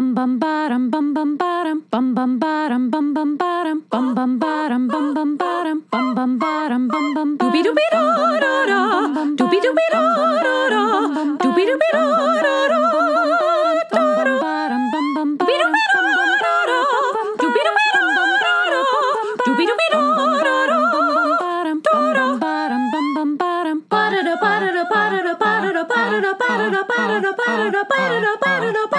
bum bum bottom bum bum bottom bum bum bottom bum bum bottom bum bum bottom bum bum bottom bum bum bottom bum bum doobie doobie da da da doobie doobie da da da doobie doobie da da da ba-da-da ba-da-da ba-da-da ba-da-da ba-da-da ba-da-da ba-da-da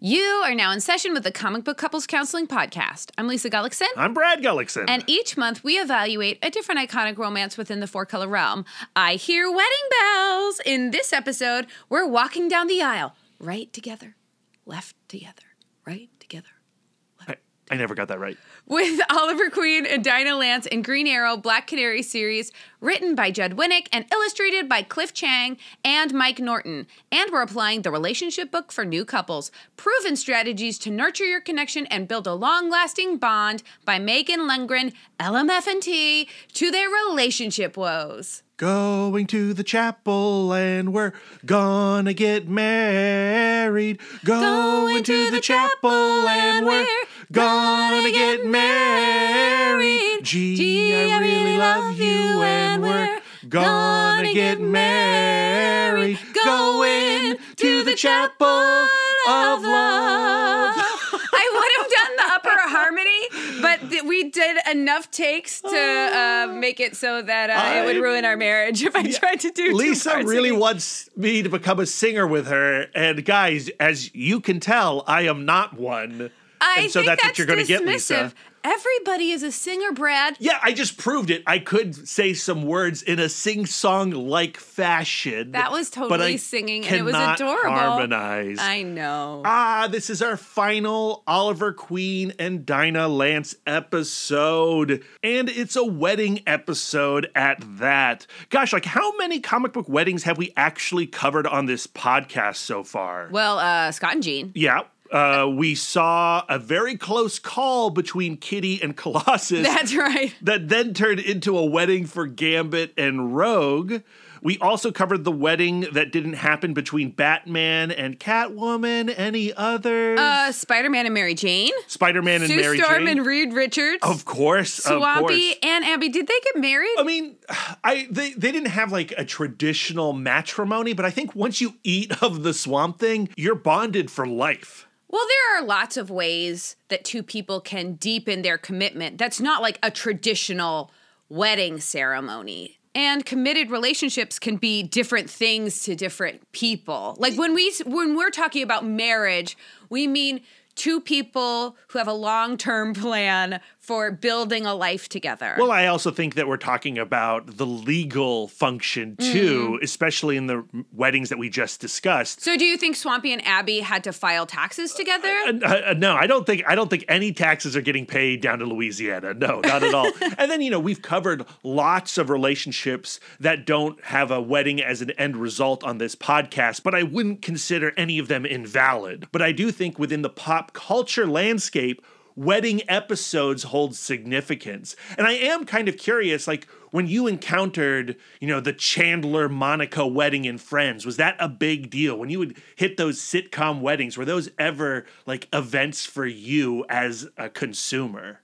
You are now in session with the Comic Book Couples Counseling Podcast. I'm Lisa Gullickson. I'm Brad Gullickson. And each month we evaluate a different iconic romance within the four color realm. I hear wedding bells. In this episode, we're walking down the aisle, right together, left together, right. I, I never got that right. With Oliver Queen and Dinah Lance in Green Arrow Black Canary series, written by Judd Winick and illustrated by Cliff Chiang and Mike Norton. And we're applying the relationship book for new couples, proven strategies to nurture your connection and build a long-lasting bond by Megan Lundgren, LMFT, to their relationship woes. Going to the chapel and we're gonna get married. Going, to, the, chapel and we're gonna get married. Gee, I really love you and we're gonna get married. Going to the chapel of love. I would have done the upper harmony, but th- we did enough takes to uh, make it so that uh, it would ruin our marriage if I tried to do Lisa really wants me to become a singer with her, and guys, as you can tell, I am not one. I and so think that's, that's what you're going to get, Lisa. Everybody is a singer, Brad. Yeah, I just proved it. I could say some words in a sing-song like fashion. That was totally singing, and it was adorable. Harmonize. I know. Ah, this is our final Oliver Queen and Dinah Lance episode. And it's a wedding episode at that. Gosh, like how many comic book weddings have we actually covered on this podcast so far? well, uh, Scott and Jean. Yeah. Uh, we saw a very close call between Kitty and Colossus That's right. that then turned into a wedding for Gambit and Rogue. We also covered the wedding that didn't happen between Batman and Catwoman. Any others? Uh, Spider Man and Mary Jane. Spider Man and Sue Mary Storm Jane. and Reed Richards. of course, of Swampy course. and Abby. Did they get married? I mean, I they, they didn't have like a traditional matrimony, but I think once you eat of the swamp thing, you're bonded for life. Well, there are lots of ways that two people can deepen their commitment. That's not like a traditional wedding ceremony. And committed relationships can be different things to different people. Like when we when we're talking about marriage, we mean two people who have a long-term plan for building a life together. Well, I also think that we're talking about the legal function too, Mm-hmm. especially in the weddings that we just discussed. so do you think Swampy and Abby had to file taxes together? Uh, uh, no, I don't think I don't think any taxes are getting paid down to Louisiana. No, not at all. and then you know we've covered lots of relationships that don't have a wedding as an end result on this podcast, but I wouldn't consider any of them invalid. But I do think within the pop culture landscape, wedding episodes hold significance. And I am kind of curious, like when you encountered, you know, the Chandler Monica wedding in Friends, was that a big deal? When you would hit those sitcom weddings, were those ever like events for you as a consumer?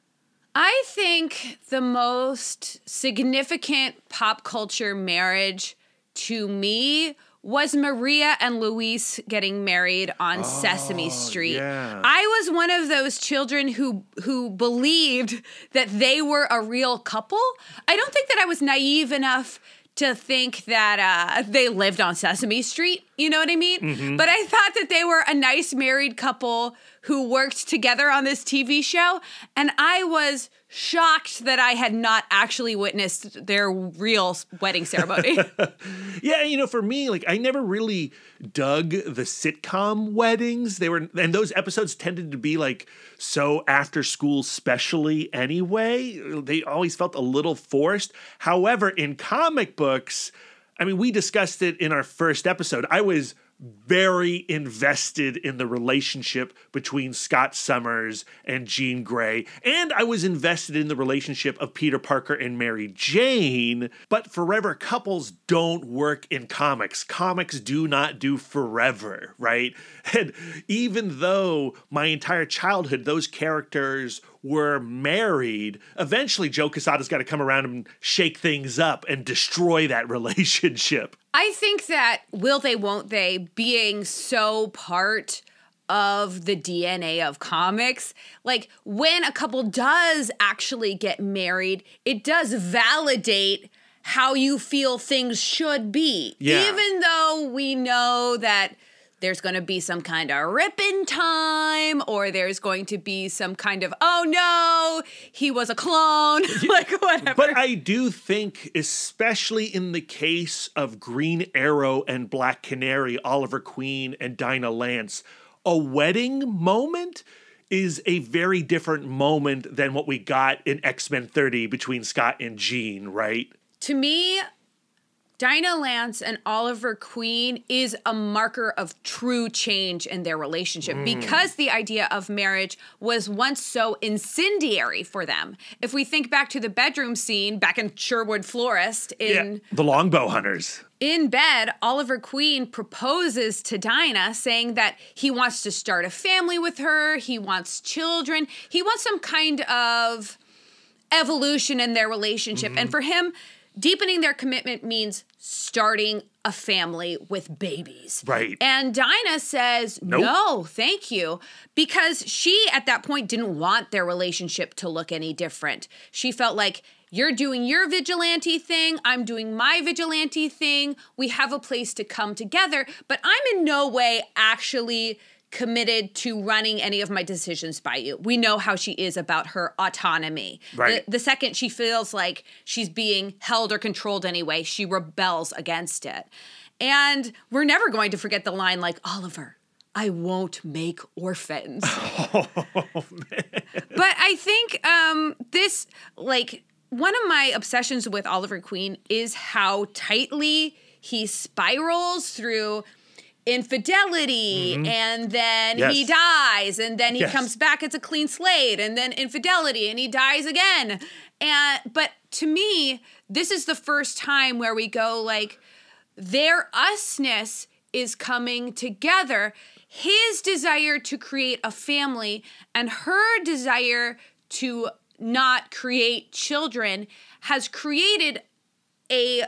I think the most significant pop culture marriage to me was Maria and Luis getting married on Sesame Street. yeah. I was one of those children who who believed that they were a real couple. I don't think that I was naive enough to think that uh, they lived on Sesame Street. You know what I mean? But I thought that they were a nice married couple who worked together on this TV show. And I was shocked that I had not actually witnessed their real wedding ceremony. Yeah, you know, for me, like I never really dug the sitcom weddings. They were, and those episodes tended to be like so after school specially anyway. They always felt a little forced. However, in comic books, I mean, we discussed it in our first episode. I was very invested in the relationship between Scott Summers and Jean Grey, and I was invested in the relationship of Peter Parker and Mary Jane. But forever couples don't work in comics. Comics do not do forever, right? And even though my entire childhood, those characters were married, eventually Joe Quesada's got to come around and shake things up and destroy that relationship. I think that will they, won't they, being so part of the DNA of comics, like when a couple does actually get married, it does validate how you feel things should be. Yeah. Even though we know that there's going to be some kind of ripping time or there's going to be some kind of oh no he was a clone like whatever But I do think, especially in the case of Green Arrow and Black Canary, Oliver Queen and Dinah Lance, a wedding moment is a very different moment than what we got in X Men 30 between Scott and Jean, right? to me Dinah Lance and Oliver Queen is a marker of true change in their relationship Mm. because the idea of marriage was once so incendiary for them. If we think back to the bedroom scene back in Sherwood Florist in The Longbow Hunters. in bed, Oliver Queen proposes to Dinah, saying that he wants to start a family with her, he wants children, he wants some kind of evolution in their relationship. And for him, deepening their commitment means starting a family with babies. Right. And Dinah says, Nope. no, thank you. Because she, at that point, didn't want their relationship to look any different. She felt like, you're doing your vigilante thing. I'm doing my vigilante thing. We have a place to come together, but I'm in no way actually committed to running any of my decisions by you. We know how she is about her autonomy. Right. The, the second she feels like she's being held or controlled anyway, she rebels against it. And we're never going to forget the line like, Oliver, I won't make orphans. Oh, But I think um, this, like, one of my obsessions with Oliver Queen is how tightly he spirals through infidelity mm-hmm. and then he dies and then he Yes. comes back it's a clean slate and then infidelity and he dies again and but to me this is the first time where we go like their usness is coming together. His desire to create a family and her desire to not create children has created a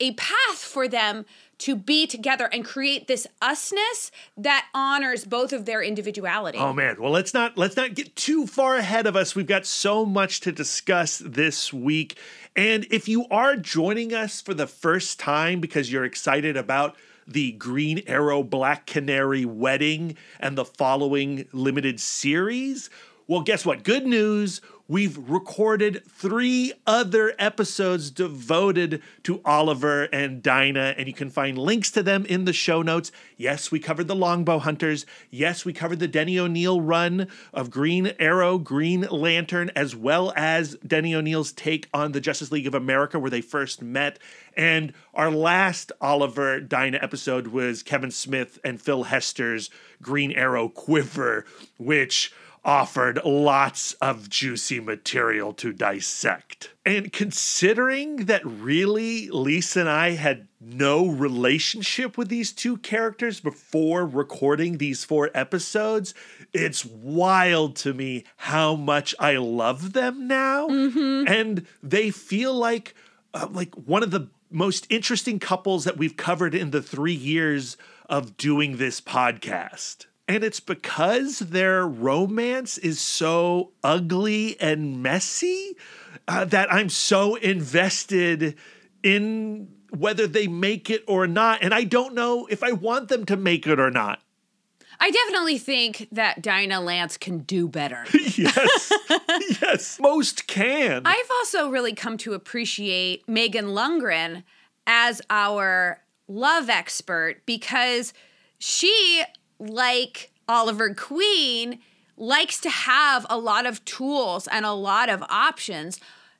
a path for them to be together and create this usness that honors both of their individuality. Oh man, well let's not let's not get too far ahead of us. We've got so much to discuss this week. And if you are joining us for the first time because you're excited about the Green Arrow Black Canary wedding and the following limited series, well guess what? Good news. We've recorded three other episodes devoted to Oliver and Dinah, and you can find links to them in the show notes. Yes, we covered the Longbow Hunters. Yes, we covered the Denny O'Neil run of Green Arrow, Green Lantern, as well as Denny O'Neil's take on the Justice League of America, where they first met. And our last Oliver Dinah episode was Kevin Smith and Phil Hester's Green Arrow Quiver, which offered lots of juicy material to dissect. And considering that really Lisa and I had no relationship with these two characters before recording these four episodes, it's wild to me how much I love them now. And they feel like uh, like one of the most interesting couples that we've covered in the 3 years of doing this podcast. And it's because their romance is so ugly and messy uh, that I'm so invested in whether they make it or not. And I don't know if I want them to make it or not. I definitely think that Dinah Lance can do better. Yes. yes. Most can. I've also really come to appreciate Megan Lundgren as our love expert because she, like Oliver Queen, likes to have a lot of tools and a lot of options.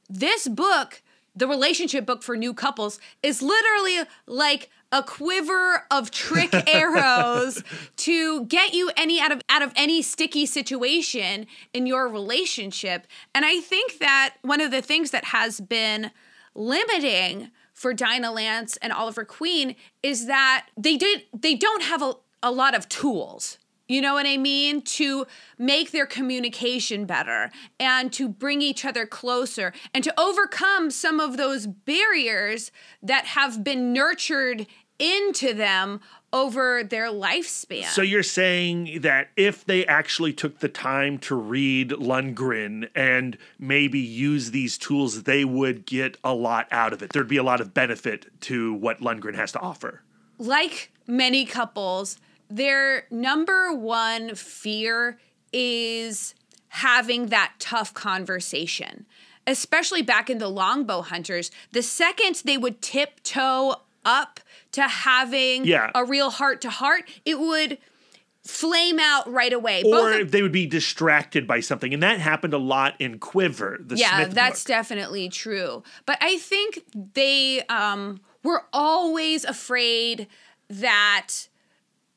This book the relationship book for new couples is literally like a quiver of trick arrows to get you any out of out of any sticky situation in your relationship. And I think that one of the things that has been limiting for Dinah Lance and Oliver Queen is that they did they don't have a, a lot of tools. You know what I mean? To make their communication better and to bring each other closer and to overcome some of those barriers that have been nurtured into them over their lifespan. So you're saying that if they actually took the time to read Lundgren and maybe use these tools, they would get a lot out of it. There'd be a lot of benefit to what Lundgren has to offer. like many couples, their number one fear is having that tough conversation. Especially back in the longbow hunters, the second they would tiptoe up to having Yeah. a real heart to heart, it would flame out right away. Or of- they would be distracted by something. And that happened a lot in Quiver, the yeah, Smith that's book. definitely true. But I think they um, were always afraid that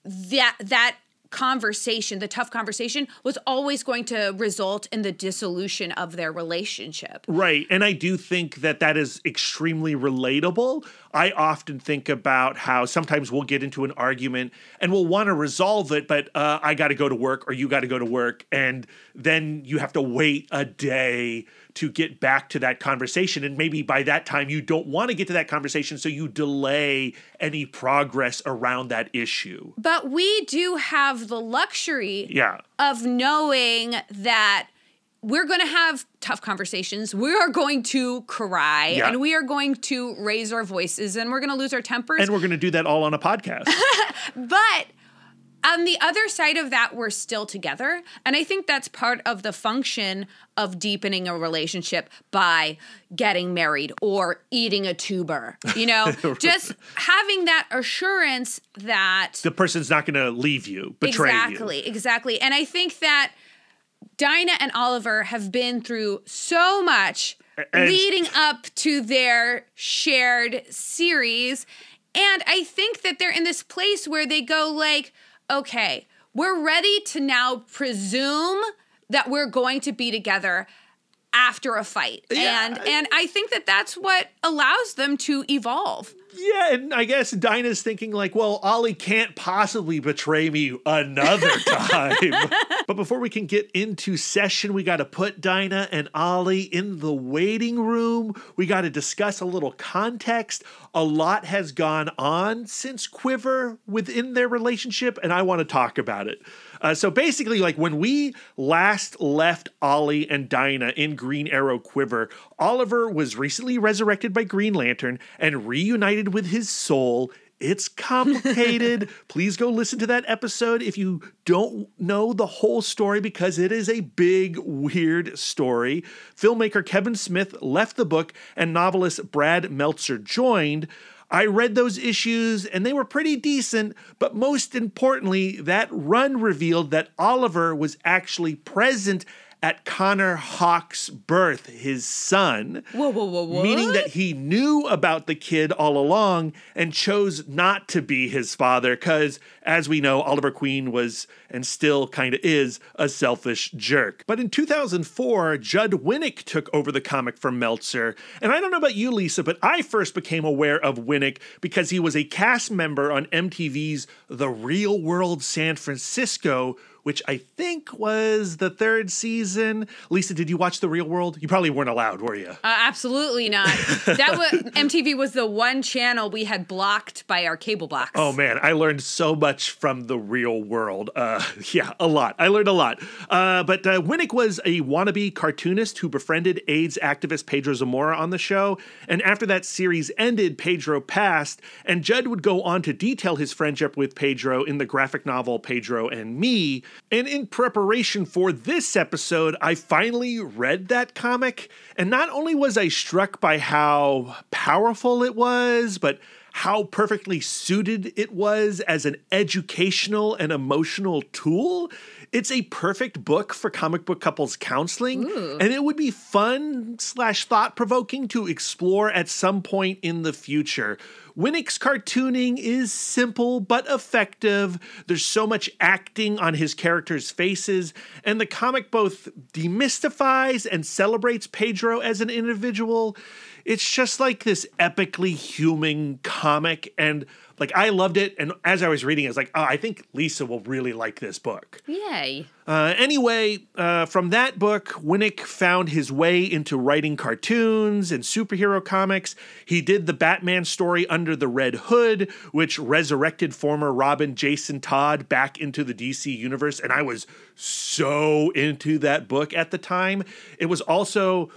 that that conversation, the tough conversation, was always going to result in the dissolution of their relationship. Right. And I do think that that is extremely relatable. I often think about how sometimes we'll get into an argument and we'll want to resolve it, but uh, I got to go to work or you got to go to work. And then you have to wait a day to get back to that conversation. And maybe by that time, you don't want to get to that conversation. So you delay any progress around that issue. But we do have the luxury Yeah. of knowing that we're going to have tough conversations. We are going to cry Yeah. and we are going to raise our voices and we're going to lose our tempers. And we're going to do that all on a podcast. But on the other side of that, we're still together. And I think that's part of the function of deepening a relationship by getting married or eating a tuber. You know, just having that assurance that the person's not going to leave you, betray you. exactly, exactly. And I think that Dinah and Oliver have been through so much And- leading up to their shared series. And I think that they're in this place where they go like, okay, we're ready to now presume that we're going to be together after a fight. Yeah. And and I think that that's what allows them to evolve. Yeah, and I guess Dinah's thinking like, well, Ollie can't possibly betray me another time. but before we can get into session, we got to put Dinah and Ollie in the waiting room. We got to discuss a little context. A lot has gone on since Quiver within their relationship, and I want to talk about it. Uh, so basically, like when we last left Ollie and Dinah in Green Arrow Quiver, Oliver was recently resurrected by Green Lantern and reunited with his soul. It's complicated. Please go listen to that episode if you don't know the whole story because it is a big, weird story. Filmmaker Kevin Smith left the book and novelist Brad Meltzer joined. I read those issues and they were pretty decent, but most importantly, that run revealed that Oliver was actually present at Connor Hawke's birth, his son. Whoa, whoa, whoa, whoa. Meaning that he knew about the kid all along and chose not to be his father because, as we know, Oliver Queen was and still kind of is a selfish jerk. But in 2004, Judd Winick took over the comic from Meltzer. And I don't know about you, Lisa, but I first became aware of Winick because he was a cast member on MTV's The Real World San Francisco which I think was the third season. Lisa, did you watch The Real World? You probably weren't allowed, were you? Uh, absolutely not. That was MTV was the one channel we had blocked by our cable box. Oh man, I learned so much from the real world. Uh, yeah, a lot. I learned a lot. Uh, but uh, Winick was a wannabe cartoonist who befriended AIDS activist Pedro Zamora on the show. And after that series ended, Pedro passed, and Judd would go on to detail his friendship with Pedro in the graphic novel Pedro and Me. And in preparation for this episode, I finally read that comic. And not only was I struck by how powerful it was, but how perfectly suited it was as an educational and emotional tool. It's a perfect book for comic book couples counseling, and it would be fun slash thought provoking to explore at some point in the future. Winick's cartooning is simple but effective. There's so much acting on his characters' faces, and the comic both demystifies and celebrates Pedro as an individual. It's just like this epically human comic, and like I loved it. And as I was reading, I was like, oh, I think Lisa will really like this book. Yay. Uh, anyway, uh, from that book, Winick found his way into writing cartoons and superhero comics. He did the Batman story Under the Red Hood, which resurrected former Robin Jason Todd back into the DC universe. And I was so into that book at the time. It was also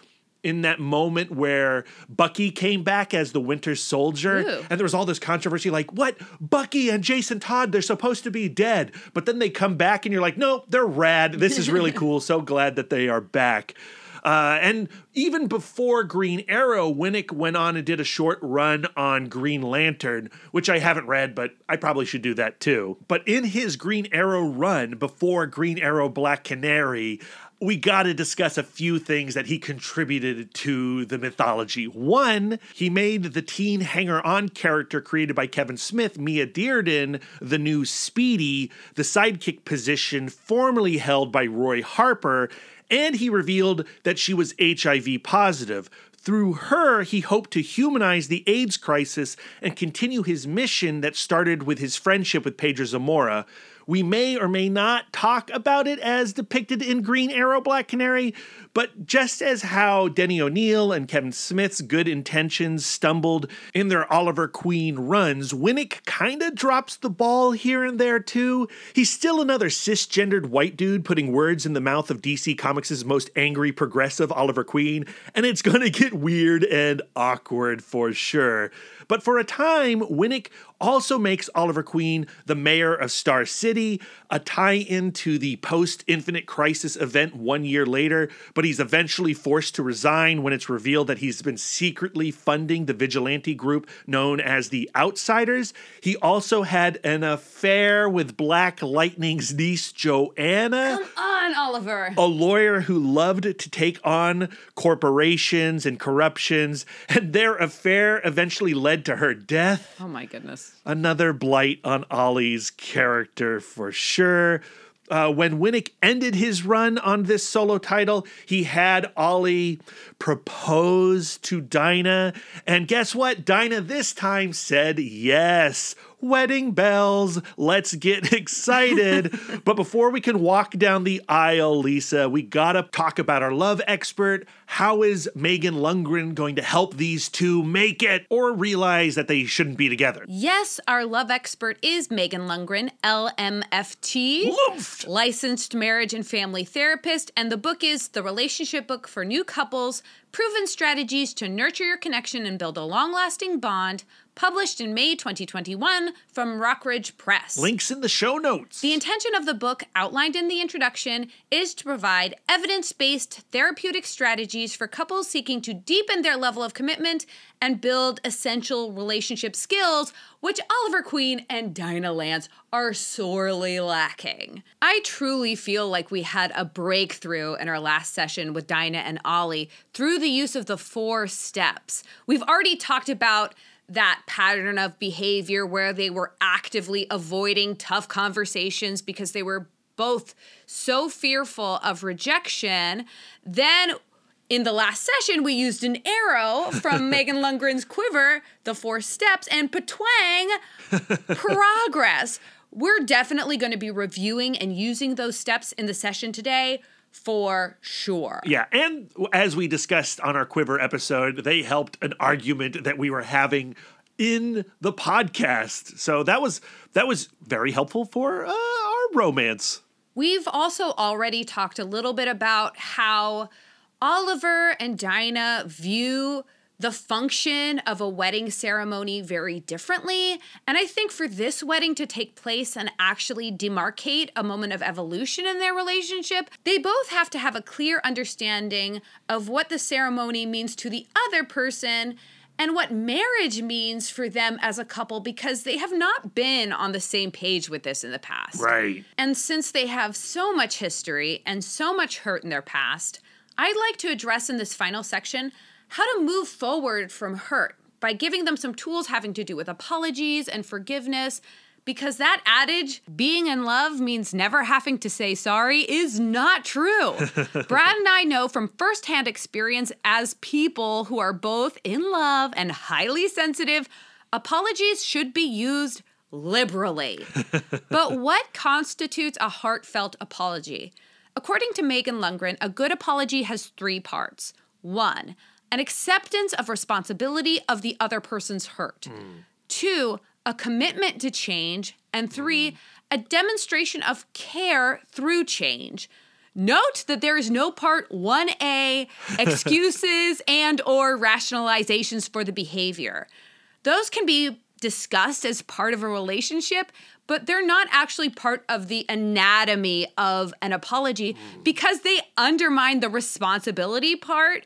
in that moment where Bucky came back as the Winter Soldier, Ooh. and there was all this controversy like, what? Bucky and Jason Todd, they're supposed to be dead. But then they come back, and you're like, no, they're rad. This is really cool. So glad that they are back. Uh, and even before Green Arrow, Winick went on and did a short run on Green Lantern, which I haven't read, but I probably should do that too. But in his Green Arrow run before Green Arrow Black Canary, we got to discuss a few things that he contributed to the mythology. One, he made the teen hanger on character created by Kevin Smith, Mia Dearden, the new Speedy, the sidekick position formerly held by Roy Harper, and he revealed that she was HIV positive. Through her, he hoped to humanize the AIDS crisis and continue his mission that started with his friendship with Pedro Zamora. We may or may not talk about it as depicted in Green Arrow Black Canary, but just as how Denny O'Neil and Kevin Smith's good intentions stumbled in their Oliver Queen runs, Winick kinda drops the ball here and there too. He's still another cisgendered white dude putting words in the mouth of DC Comics' most angry progressive Oliver Queen, and it's gonna get weird and awkward for sure. But for a time, Winick also makes Oliver Queen the mayor of Star City, a tie in to the post Infinite Crisis event one year later, but he's eventually forced to resign when it's revealed that he's been secretly funding the vigilante group known as the Outsiders. He also had an affair with Black Lightning's niece, Joanna Come on, Oliver. a lawyer who loved to take on corporations and corruptions, and their affair eventually led to her death. Oh my goodness. Another blight on Ollie's character for sure. Uh, when Winick ended his run on this solo title, he had Ollie propose to Dinah. And guess what? Dinah this time said yes. Wedding bells. Let's get excited. but before we can walk down the aisle, Lisa, we gotta talk about our love expert. How is Megan Lundgren going to help these two make it or realize that they shouldn't be together? Yes, our love expert is Megan Lundgren, LMFT, licensed marriage and family therapist, and the book is The Relationship Book for New Couples Proven Strategies to Nurture Your Connection and Build a Long Lasting Bond, published in May 2021 from Rockridge Press. Links in the show notes. The intention of the book, outlined in the introduction, is to provide evidence based therapeutic strategies for couples seeking to deepen their level of commitment and build essential relationship skills, which Oliver Queen and Dinah Lance are sorely lacking. I truly feel like we had a breakthrough in our last session with Dinah and Ollie through the use of the four steps. We've already talked about that pattern of behavior where they were actively avoiding tough conversations because they were both so fearful of rejection. Then in the last session, we used an arrow from Megan Lundgren's quiver, the four steps, and patwang, progress. We're definitely going to be reviewing and using those steps in the session today for sure. Yeah, and as we discussed on our Quiver episode, they helped an argument that we were having in the podcast. So that was that was very helpful for uh, our romance. We've also already talked a little bit about how Oliver and Dinah view the function of a wedding ceremony very differently. And I think for this wedding to take place and actually demarcate a moment of evolution in their relationship, they both have to have a clear understanding of what the ceremony means to the other person and what marriage means for them as a couple because they have not been on the same page with this in the past. Right. And since they have so much history and so much hurt in their past, I'd like to address in this final section how to move forward from hurt by giving them some tools having to do with apologies and forgiveness. Because that adage, being in love means never having to say sorry, is not true. Brad and I know from firsthand experience as people who are both in love and highly sensitive, apologies should be used liberally. but what constitutes a heartfelt apology? According to Megan Lundgren, a good apology has three parts. One, an acceptance of responsibility of the other person's hurt. Hmm. Two, a commitment to change. And three, a demonstration of care through change. Note that there is no part 1A excuses and or rationalizations for the behavior. Those can be discussed as part of a relationship, but they're not actually part of the anatomy of an apology hmm. because they undermine the responsibility part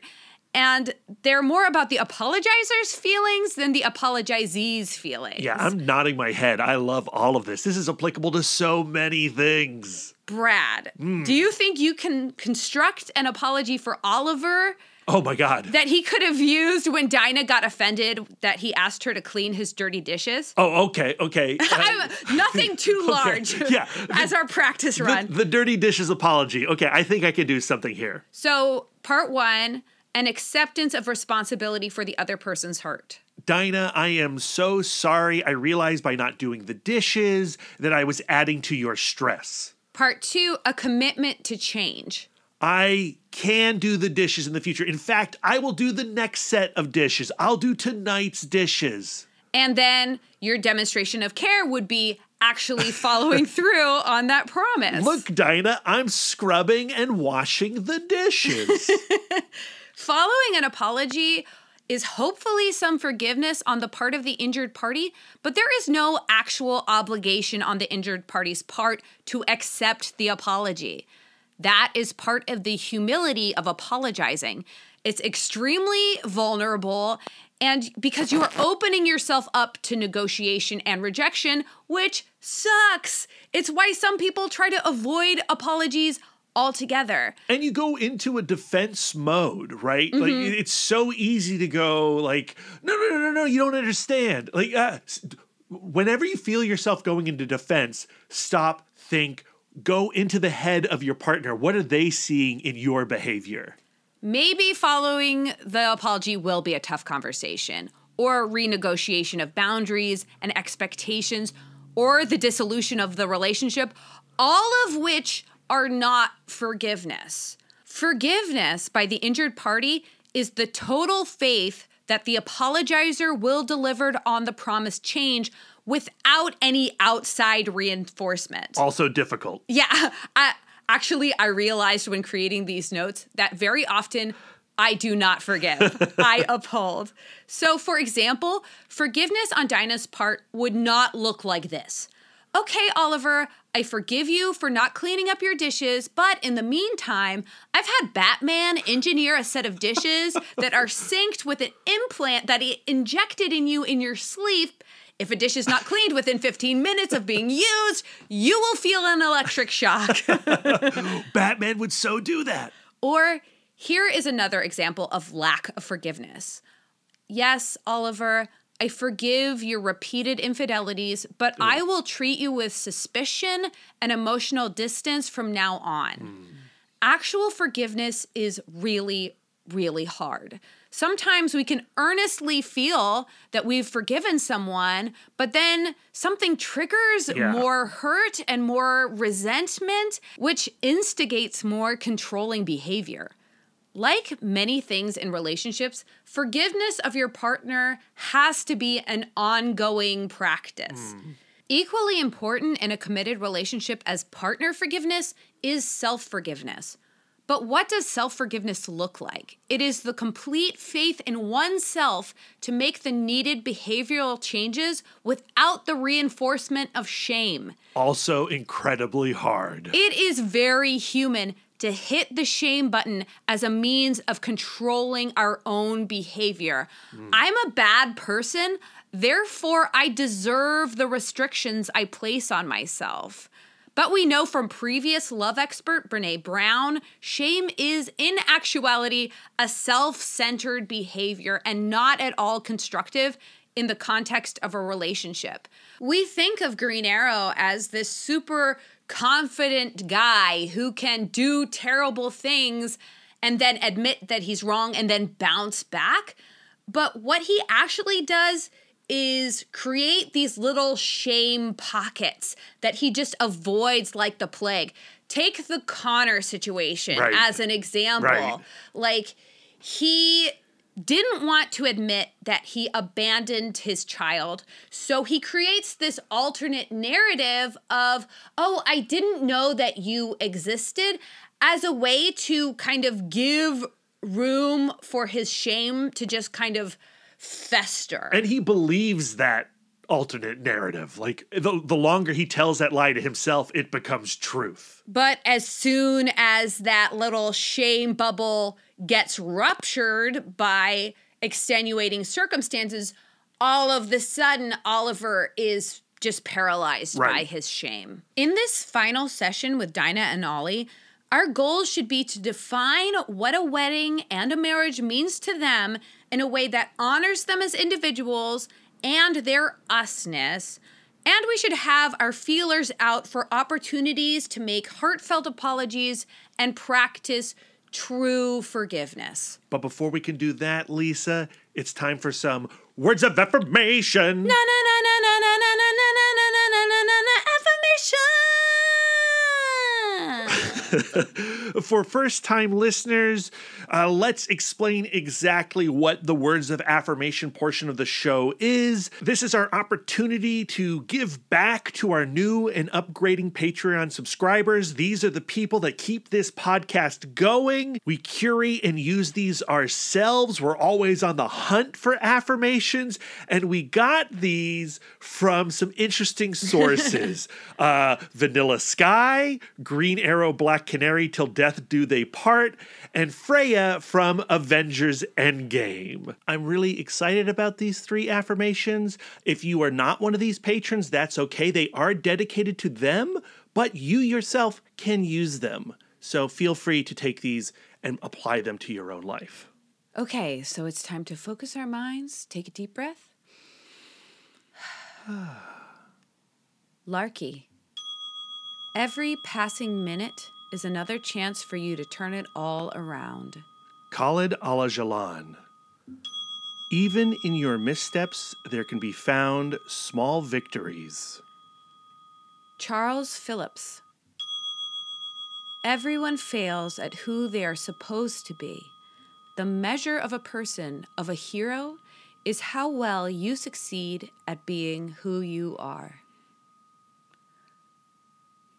and they're more about the apologizer's feelings than the apologizee's feelings. Yeah, I'm nodding my head. I love all of this. This is applicable to so many things. Brad, do you think you can construct an apology for Oliver Oh my God. that he could have used when Dinah got offended that he asked her to clean his dirty dishes? Oh, okay, okay. Uh, nothing too large yeah. as our practice the, run. the dirty dishes apology. Okay, I think I could do something here. so, part one an acceptance of responsibility for the other person's hurt. Dinah, I am so sorry. I realized by not doing the dishes that I was adding to your stress. Part two a commitment to change. I can do the dishes in the future. In fact, I will do the next set of dishes. I'll do tonight's dishes. And then your demonstration of care would be actually following through on that promise. Look, Dinah, I'm scrubbing and washing the dishes. Following an apology is hopefully some forgiveness on the part of the injured party, but there is no actual obligation on the injured party's part to accept the apology. That is part of the humility of apologizing. It's extremely vulnerable, and because you are opening yourself up to negotiation and rejection, which sucks. It's why some people try to avoid apologies altogether. and you go into a defense mode, right? Like Mm-hmm. it's so easy to go like, no, no, no, no, no, you don't understand. Like, uh, whenever you feel yourself going into defense, stop, think, go into the head of your partner. What are they seeing in your behavior? Maybe following the apology will be a tough conversation, or renegotiation of boundaries and expectations, or the dissolution of the relationship, all of which are not forgiveness. Forgiveness by the injured party is the total faith that the apologizer will deliver on the promised change without any outside reinforcement. Also difficult. Yeah, I actually I realized when creating these notes that very often I do not forgive. I uphold. So, for example, forgiveness on Dinah's part would not look like this. Okay, Oliver, I forgive you for not cleaning up your dishes, but in the meantime, I've had Batman engineer a set of dishes that are synced with an implant that he injected in you in your sleep. If a dish is not cleaned within 15 minutes of being used, you will feel an electric shock. Batman would so do that. Or here is another example of lack of forgiveness. Yes, Oliver, I forgive your repeated infidelities, but I will treat you with suspicion and emotional distance from now on. Hmm. Actual forgiveness is really, really hard. Sometimes we can earnestly feel that we've forgiven someone, but then something triggers Yeah. more hurt and more resentment, which instigates more controlling behavior. Like many things in relationships, forgiveness of your partner has to be an ongoing practice. Hmm. Equally important in a committed relationship as partner forgiveness is self forgiveness. But what does self forgiveness look like? It is the complete faith in oneself to make the needed behavioral changes without the reinforcement of shame. Also incredibly hard. It is very human to hit the shame button as a means of controlling our own behavior. I'm a bad person, therefore, I deserve the restrictions I place on myself. But we know from previous love expert Brene Brown, shame is in actuality a self centered behavior and not at all constructive in the context of a relationship. We think of Green Arrow as this super confident guy who can do terrible things and then admit that he's wrong and then bounce back. But what he actually does is create these little shame pockets that he just avoids like the plague. Take the Connor situation Right. as an example. Right. Like he didn't want to admit that he abandoned his child. So he creates this alternate narrative of, oh, I didn't know that you existed as a way to kind of give room for his shame to just kind of fester. and he believes that alternate narrative. Like the, the longer he tells that lie to himself, it becomes truth. But as soon as that little shame bubble gets ruptured by extenuating circumstances, all of the sudden Oliver is just paralyzed by his shame. In this final session with Dinah and Ollie, our goal should be to define what a wedding and a marriage means to them in a way that honors them as individuals and their usness. And we should have our feelers out for opportunities to make heartfelt apologies and practice true forgiveness. But before we can do that, Lisa, it's time for some words of affirmation. Na na na na na na na na na na na na affirmation. For first time listeners, uh, let's explain exactly what the words of affirmation portion of the show is. This is our opportunity to give back to our new and upgrading Patreon subscribers. These are the people that keep this podcast going. We curate and use these ourselves. We're always on the hunt for affirmations, and we got these from some interesting sources uh, Vanilla Sky, Green Arrow, Black Canary, Till Death Do They Part, and Freya from Avengers Endgame. I'm really excited about these three affirmations. If you are not one of these patrons, that's okay. They are dedicated to them, but you yourself can use them. So feel free to take these and apply them to your own life. Okay, so it's time to focus our minds. Take a deep breath. Larky. Every passing minute is another chance for you to turn it all around. Khalid Alajalan. Even in your missteps, there can be found small victories. Charles Phillips. Everyone fails at who they are supposed to be. The measure of a person, of a hero, is how well you succeed at being who you are.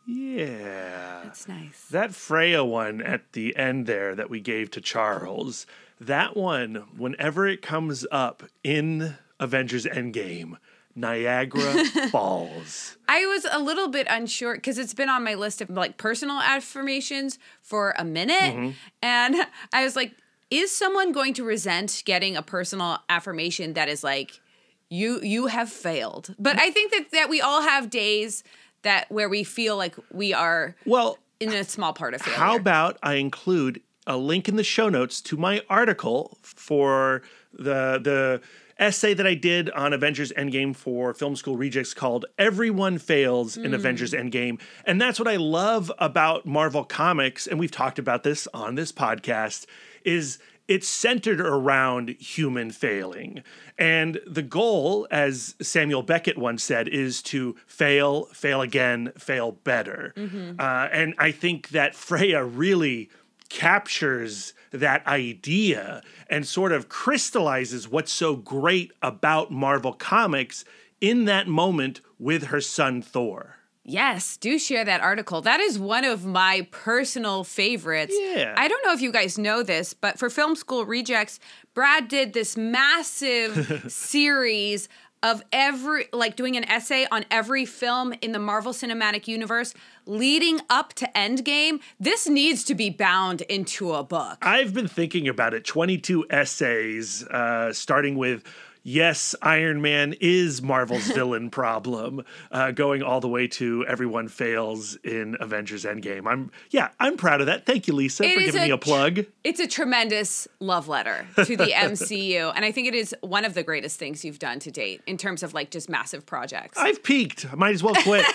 Yeah. That's nice. That Freya one at the end there that we gave to Charles, that one, whenever it comes up in Avengers Endgame, Niagara Falls. I was a little bit unsure because it's been on my list of like personal affirmations for a minute. Mm-hmm. And I was like, is someone going to resent getting a personal affirmation that is like, you you have failed? But I think that that we all have days that where we feel like we are Well, in a small part of failure. How about I include a link in the show notes to my article for the the essay that I did on Avengers Endgame for Film School Rejects called Everyone Fails in mm. Avengers Endgame. And that's what I love about Marvel Comics and we've talked about this on this podcast is it's centered around human failing. And the goal, as Samuel Beckett once said, is to fail, fail again, fail better. Uh, and I think that Freya really captures that idea and sort of crystallizes what's so great about Marvel Comics in that moment with her son Thor. Yes, do share that article. That is one of my personal favorites. Yeah. I don't know if you guys know this, but for Film School Rejects, Brad did this massive series of every like doing an essay on every film in the Marvel Cinematic Universe leading up to Endgame. This needs to be bound into a book. I've been thinking about it 22 essays, uh, starting with yes, Iron Man is Marvel's villain problem, uh, going all the way to everyone fails in Avengers Endgame. I'm yeah, I'm proud of that. Thank you, Lisa, It for giving me a a plug. It's a tremendous love letter to the MCU, and I think it is one of the greatest things you've done to date in terms of like just massive projects. I've peaked. I might as well quit.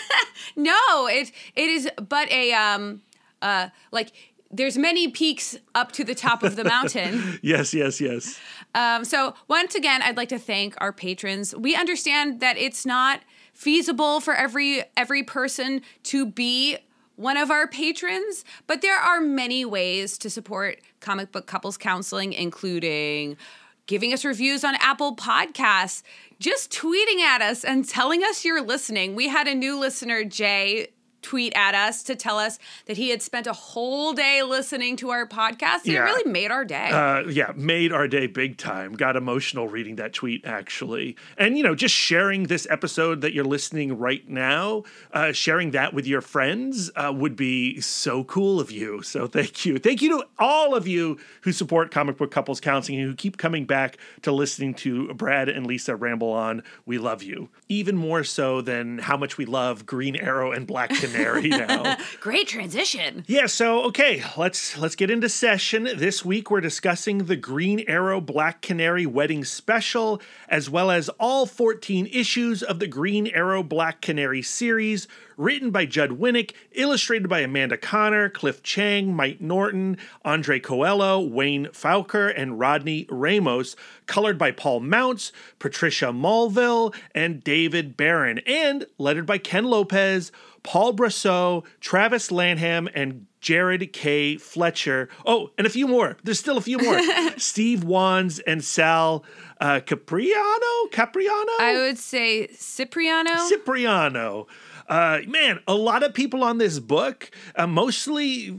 No, it it is but a um uh like there's many peaks up to the top of the mountain. yes, yes, yes. Um, so once again, I'd like to thank our patrons. We understand that it's not feasible for every every person to be one of our patrons, but there are many ways to support comic book couples counseling, including giving us reviews on Apple Podcasts, just tweeting at us and telling us you're listening. We had a new listener, Jay, tweet at us to tell us that he had spent a whole day listening to our podcast. Yeah. It really made our day. Uh, yeah, made our day big time. Got emotional reading that tweet, actually. And, you know, just sharing this episode that you're listening right now, uh, sharing that with your friends uh, would be so cool of you. So thank you. Thank you to all of you who support Comic Book Couples Counseling and who keep coming back to listening to Brad and Lisa ramble on. We love you. Even more so than how much we love Green Arrow and Black Canary now. Great transition. Yeah, so okay, let's let's get into session. This week we're discussing the Green Arrow Black Canary wedding special as well as all 14 issues of the Green Arrow Black Canary series, written by Judd Winick, illustrated by Amanda Conner, Cliff Chiang, Mike Norton, Andre Coelho, Wayne Faucher, and Rodney Ramos, colored by Paul Mounts, Patricia Mulvihill, and David Baron, and lettered by Ken Lopez, Paul Brosseau, Travis Lanham, and Jared K. Fletcher. Oh, and a few more. There's still a few more. Steve Wands and Sal uh, Capriano? Capriano? I would say Cipriano. Cipriano. Uh, man, a lot of people on this book, uh, mostly,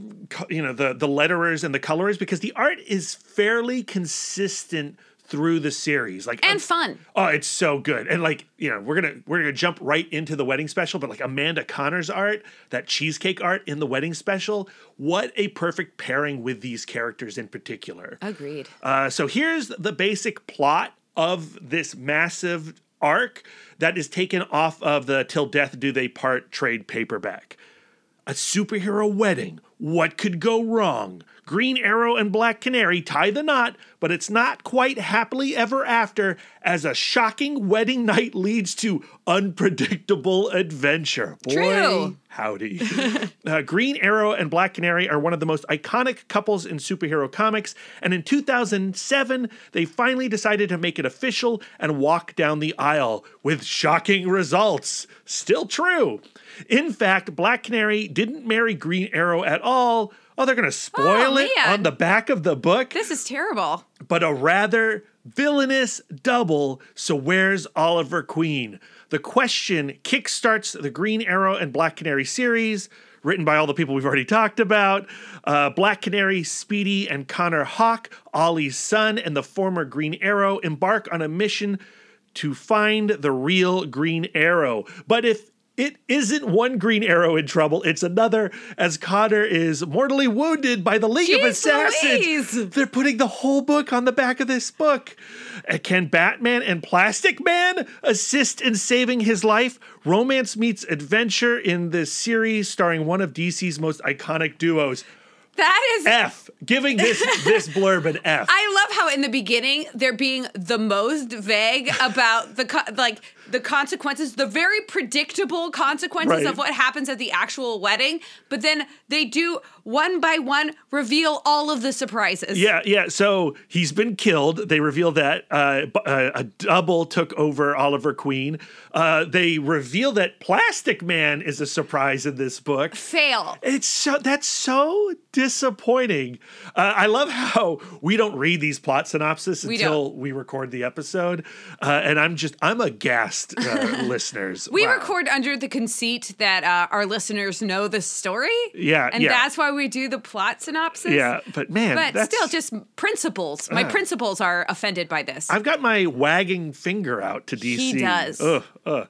you know, the the letterers and the colorers, because the art is fairly consistent through the series. Like and fun. Oh, it's so good. And like, you know, we're gonna we're gonna jump right into the wedding special, but like Amanda Conner's art, that cheesecake art in the wedding special, what a perfect pairing with these characters in particular. Agreed. Uh, so here's the basic plot of this massive arc that is taken off of the Till Death Do They Part trade paperback. A superhero wedding. What could go wrong? Green Arrow and Black Canary tie the knot, but it's not quite happily ever after as a shocking wedding night leads to unpredictable adventure. Boy, True. howdy. uh, Green Arrow and Black Canary are one of the most iconic couples in superhero comics, and in 2007, they finally decided to make it official and walk down the aisle with shocking results. Still true. In fact, Black Canary didn't marry Green Arrow at all. Oh, they're going to spoil Oh, it man. on the back of the book This is terrible. but a rather villainous double. So where's Oliver Queen? The question kickstarts the Green Arrow and Black Canary series, written by all the people we've already talked about. Uh, Black Canary, Speedy, and Connor Hawke, Ollie's son, and the former Green Arrow embark on a mission to find the real Green Arrow. But if it isn't one Green Arrow in trouble, it's another, as Connor is mortally wounded by the League of Assassins. Louise. They're putting the whole book on the back of this book. Uh, Can Batman and Plastic Man assist in saving his life? Romance meets adventure in this series starring one of DC's most iconic duos. That is. F. Giving this this blurb an F. I love how in the beginning they're being the most vague about the co- like the consequences, the very predictable consequences Right. of what happens at the actual wedding, but then they do one by one reveal all of the surprises. Yeah, yeah. So he's been killed. They reveal that uh, uh, a double took over Oliver Queen. Uh, they reveal that Plastic Man is a surprise in this book. Fail. It's so that's so disappointing. Uh, I love how we don't read these plot synopses We until don't. we record the episode, uh, and I'm just I'm aghast, uh, listeners. We Wow. record under the conceit that uh, our listeners know the story. Yeah, And yeah. that's why we do the plot synopsis. Yeah, but man, But that's, still, just principles. My Uh. principles are offended by this. I've got my wagging finger out to DC. He does. Ugh, ugh.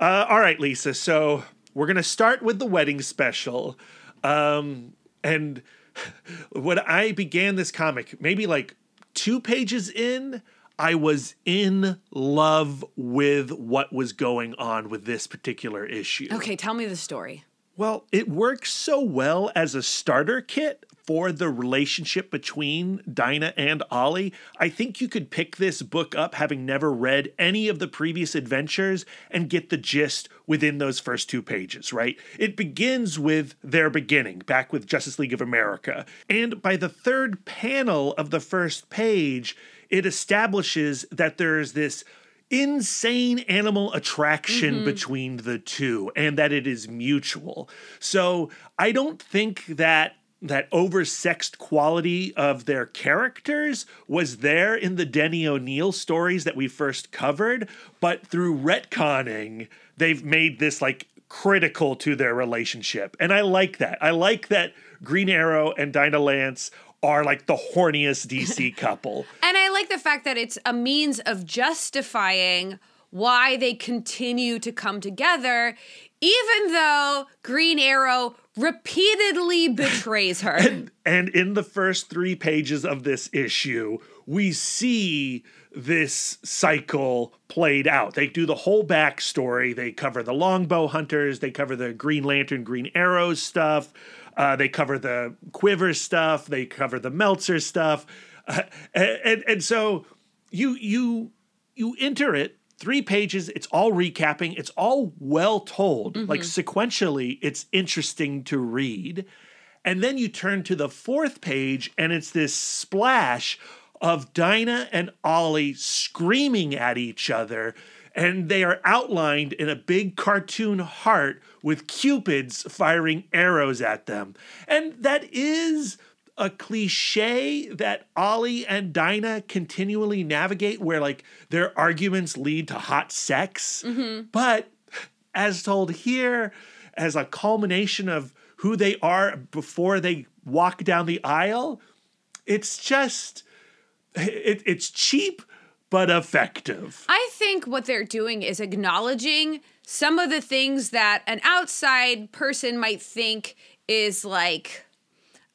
Uh, all right, Lisa. So we're gonna start with the wedding special, um, and when I began this comic, maybe like two pages in, I was in love with what was going on with this particular issue. okay, tell me the story. Well, it works so well as a starter kit for the relationship between Dinah and Ollie. I think you could pick this book up having never read any of the previous adventures and get the gist within those first two pages, right? It begins with their beginning, back with Justice League of America. And by the third panel of the first page, it establishes that there's this insane animal attraction mm-hmm. between the two and that it is mutual. So I don't think that that oversexed quality of their characters was there in the Denny O'Neil stories that we first covered, but through retconning, they've made this like critical to their relationship. And I like that. I like that Green Arrow and Dinah Lance are like the horniest DC couple. And I like the fact that it's a means of justifying why they continue to come together, even though Green Arrow repeatedly betrays her. And in the first three pages of this issue, we see this cycle played out. They do the whole backstory. They cover the longbow hunters, they cover the Green Lantern, Green Arrow stuff, uh, they cover the Quiver stuff, they cover the Meltzer stuff. Uh, and, and, and so you you you enter it three pages it's all recapping it's all well told like sequentially it's interesting to read and then you turn to the fourth page, and it's this splash of Dinah and Ollie screaming at each other. And they are outlined in a big cartoon heart with cupids firing arrows at them. And that is a cliche that Ollie and Dinah continually navigate, where like their arguments lead to hot sex. Mm-hmm. But as told here, as a culmination of who they are before they walk down the aisle, it's just it, it's cheap but effective. I think what they're doing is acknowledging some of the things that an outside person might think is like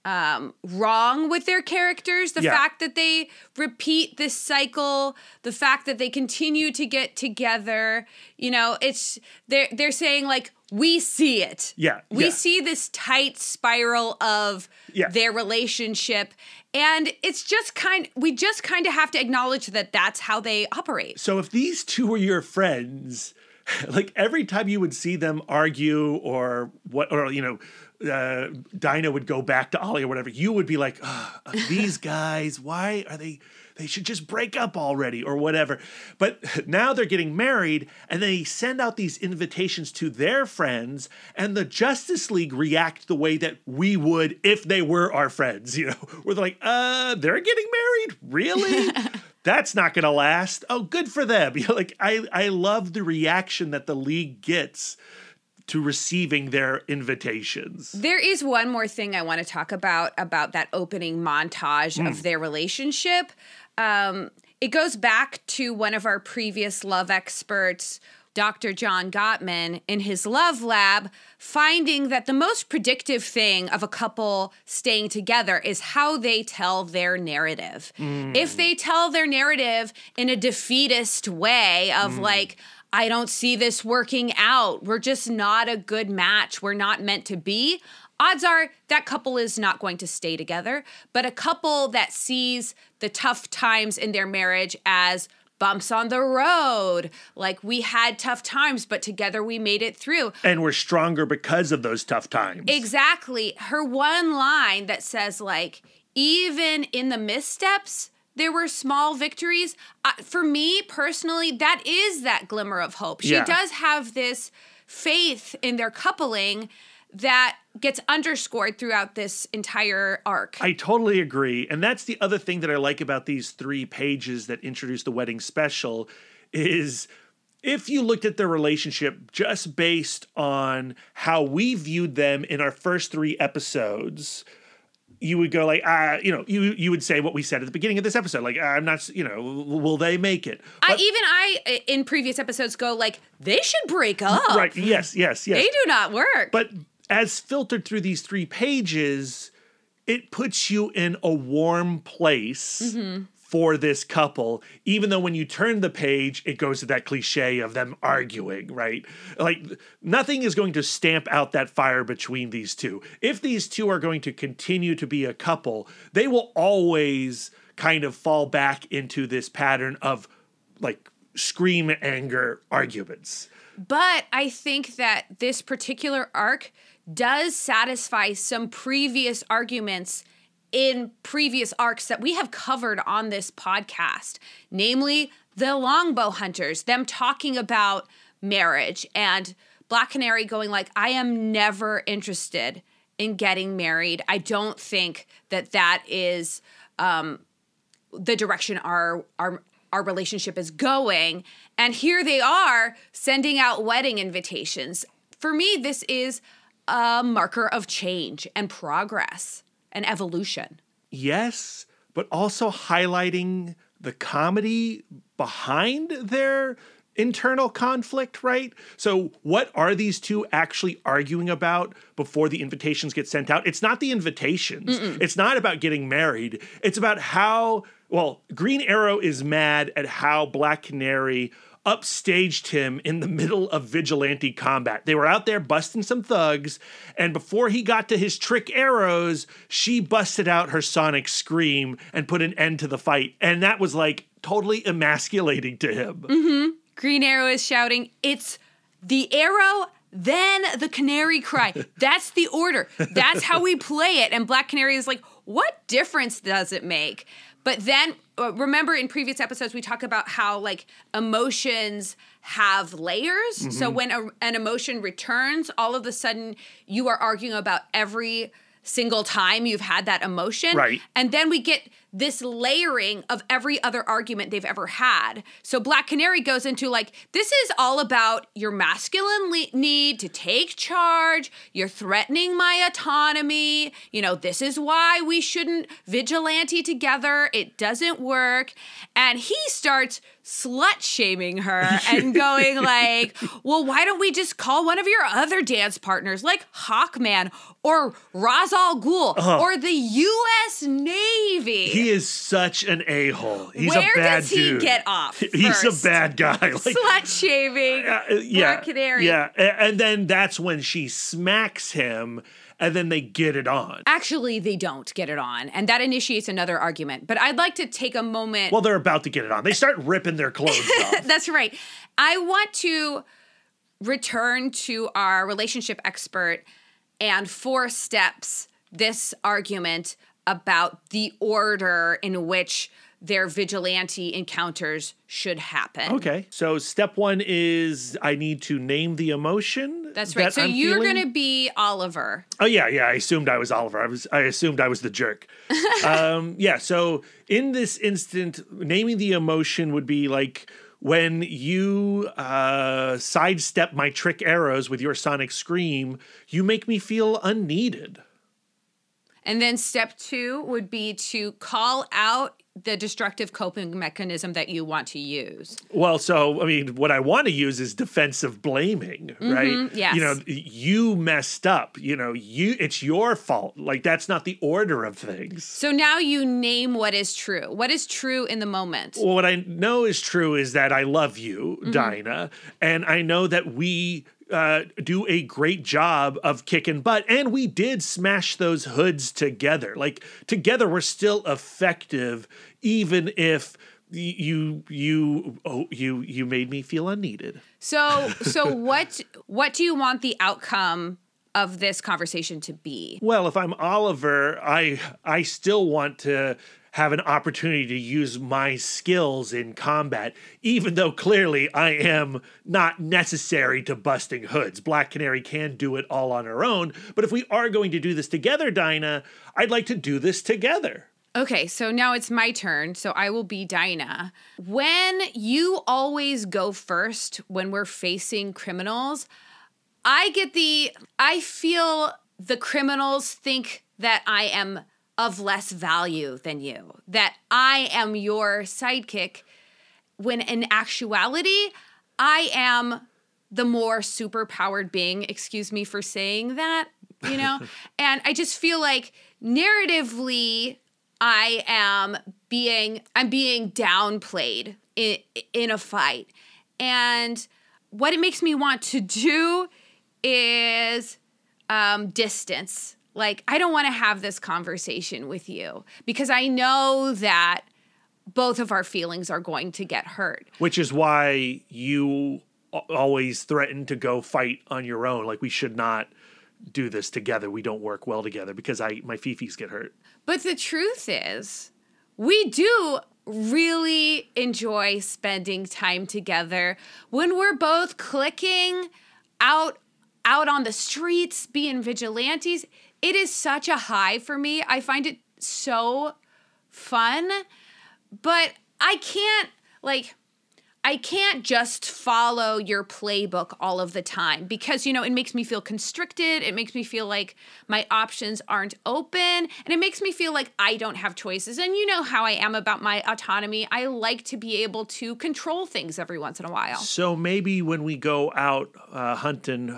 um, wrong with their characters. The Yeah. fact that they repeat this cycle, the fact that they continue to get together. You know, it's they're they're saying like we see it. Yeah, we yeah. see this tight spiral of Yeah. their relationship, and it's just kind. We just kind of have to acknowledge that that's how they operate. So if these two were your friends, like every time you would see them argue or what, or you know, uh, Dinah would go back to Ollie or whatever, you would be like, "Ugh, these guys, why are they? They should just break up already or whatever. But now they're getting married and they send out these invitations to their friends, and the Justice League react the way that we would if they were our friends, you know, where they're like, uh, they're getting married? Really? that's not going to last. Oh, good for them. You know, like I, I love the reaction that the league gets to receiving their invitations. There is one more thing I want to talk about about that opening montage Hmm. of their relationship. Um, it goes back to one of our previous love experts, Dr. John Gottman, in his love lab, finding that the most predictive thing of a couple staying together is how they tell their narrative. If they tell their narrative in a defeatist way of like, I don't see this working out. We're just not a good match. We're not meant to be. Odds are that couple is not going to stay together. But a couple that sees the tough times in their marriage as bumps on the road, like we had tough times, but together we made it through. And we're stronger because of those tough times. Exactly. Her one line that says, like, even in the missteps, there were small victories. Uh, for me personally, that is that glimmer of hope. She Yeah. does have this faith in their coupling that gets underscored throughout this entire arc. I totally agree. And that's the other thing that I like about these three pages that introduce the wedding special is if you looked at their relationship just based on how we viewed them in our first three episodes, you would go like, ah, you know, you you would say what we said at the beginning of this episode, like, I'm not, you know, will they make it? I even I in previous episodes go like they should break up. right? Yes, yes, yes. They do not work. But as filtered through these three pages, it puts you in a warm place Mm-hmm. for this couple, even though when you turn the page, it goes to that cliche of them arguing, right? Like nothing is going to stamp out that fire between these two. If these two are going to continue to be a couple, they will always kind of fall back into this pattern of like scream anger arguments. But I think that this particular arc does satisfy some previous arguments in previous arcs that we have covered on this podcast, namely the longbow hunters, them talking about marriage and Black Canary going like, I am never interested in getting married. I don't think that that is um, the direction our our our relationship is going and here they are sending out wedding invitations for me this is a marker of change and progress and evolution yes, but also highlighting the comedy behind their internal conflict, right? So, what are these two actually arguing about before the invitations get sent out? It's not the invitations, it's not about getting married, it's about how, well, Green Arrow is mad at how Black Canary upstaged him in the middle of vigilante combat. They were out there busting some thugs, and before he got to his trick arrows, she busted out her sonic scream and put an end to the fight. And that was like totally emasculating to him. Mm-hmm. green arrow is shouting it's the arrow then the canary cry that's the order that's how we play it and black canary is like what difference does it make but then Uh, remember in previous episodes we talk about how like emotions have layers. So mm-hmm. when a, an emotion returns all of a sudden you are arguing about every single time you've had that emotion. Right. and then we get this layering of every other argument they've ever had. So Black Canary goes into like, this is all about your masculine le- need to take charge. You're threatening my autonomy. You know, this is why we shouldn't vigilante together. It doesn't work. And he starts slut shaming her and going like, well, why don't we just call one of your other dance partners like Hawkman or Ra's al Ghul or the U.S. Navy? He is such an a hole. He's Where a bad does he dude. get off He's a bad guy. Like, Slut shaming. Uh, yeah, Canary. Yeah, and then that's when she smacks him, and then they get it on. Actually, they don't get it on, and that initiates another argument. But I'd like to take a moment. Well, they're about to get it on. They start ripping their clothes off. That's right. I want to return to our relationship expert and four steps this argument about the order in which their vigilante encounters should happen. Okay, so step one is I need to name the emotion. That's right. that So I'm you're feeling. going to be Oliver. Oh yeah, yeah. I assumed I was Oliver. I was. I assumed I was the jerk. um, yeah. So in this instant, naming the emotion would be like when you uh, sidestep my trick arrows with your sonic scream. You make me feel unneeded. And then step two would be to call out the destructive coping mechanism that you want to use. Well, so I mean, what I want to use is defensive blaming, right? Mm-hmm, yes. You know, you messed up. You know, you it's your fault. Like that's not the order of things. So now you name what is true. What is true in the moment? Well, what I know is true is that I love you, Mm-hmm. Dinah, and I know that we uh, do a great job of kicking butt, and we did smash those hoods together. Like together, we're still effective, even if you you oh you you made me feel unneeded. So so what what do you want the outcome of this conversation to be? Well, if I'm Oliver, I I still want to have an opportunity to use my skills in combat, even though clearly I am not necessary to busting hoods. Black Canary can do it all on her own, but if we are going to do this together, Dinah, I'd like to do this together. Okay, so now it's my turn. So I will be Dinah. When you always go first when we're facing criminals, I get the, I feel the criminals think that I am of less value than you, that I am your sidekick, when in actuality, I am the more superpowered being. Excuse me for saying that, you know? and I just feel like narratively, I am being I'm being downplayed in in a fight. And what it makes me want to do is um, distance. Like I don't want to have this conversation with you because I know that both of our feelings are going to get hurt. Which is why you always threaten to go fight on your own. Like we should not do this together. We don't work well together because I my fifis get hurt. But the truth is, we do really enjoy spending time together when we're both clicking out out on the streets being vigilantes. It is such a high for me. I find it so fun, but I can't like I can't just follow your playbook all of the time because, you know, it makes me feel constricted. It makes me feel like my options aren't open. And it makes me feel like I don't have choices. And you know how I am about my autonomy. I like to be able to control things every once in a while. So maybe when we go out uh, hunting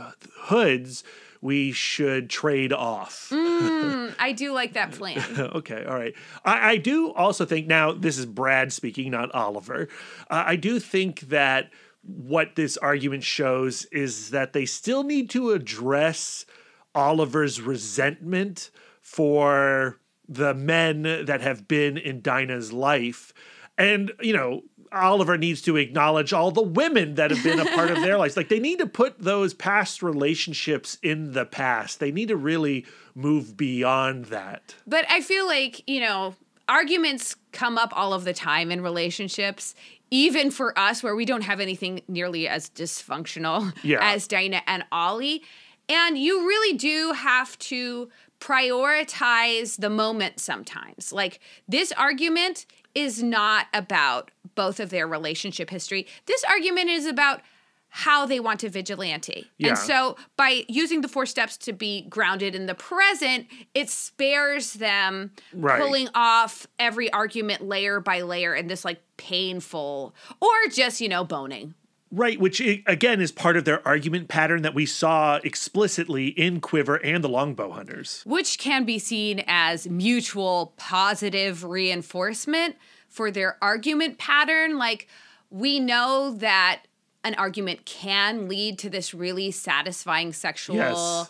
hoods, we should trade off. Mm, I do like that plan. okay, all right. I, I, do also think now this is Brad speaking, not Oliver. Uh, I do think that what this argument shows is that they still need to address Oliver's resentment for the men that have been in Dinah's life. And, you know, Oliver needs to acknowledge all the women that have been a part of their lives. Like they need to put those past relationships in the past. They need to really move beyond that. But I feel like, you know, arguments come up all of the time in relationships, even for us where we don't have anything nearly as dysfunctional yeah. as Dinah and Ollie. And you really do have to prioritize the moment sometimes. Like this argument is not about both of their relationship history. This argument is about how they want to vigilante. Yeah. And so by using the four steps to be grounded in the present, it spares them right. pulling off every argument layer by layer in this like painful or just, you know, boning. Right, which again is part of their argument pattern that we saw explicitly in Quiver and the Longbow Hunters. Which can be seen as mutual positive reinforcement for their argument pattern. Like, we know that an argument can lead to this really satisfying sexual yes.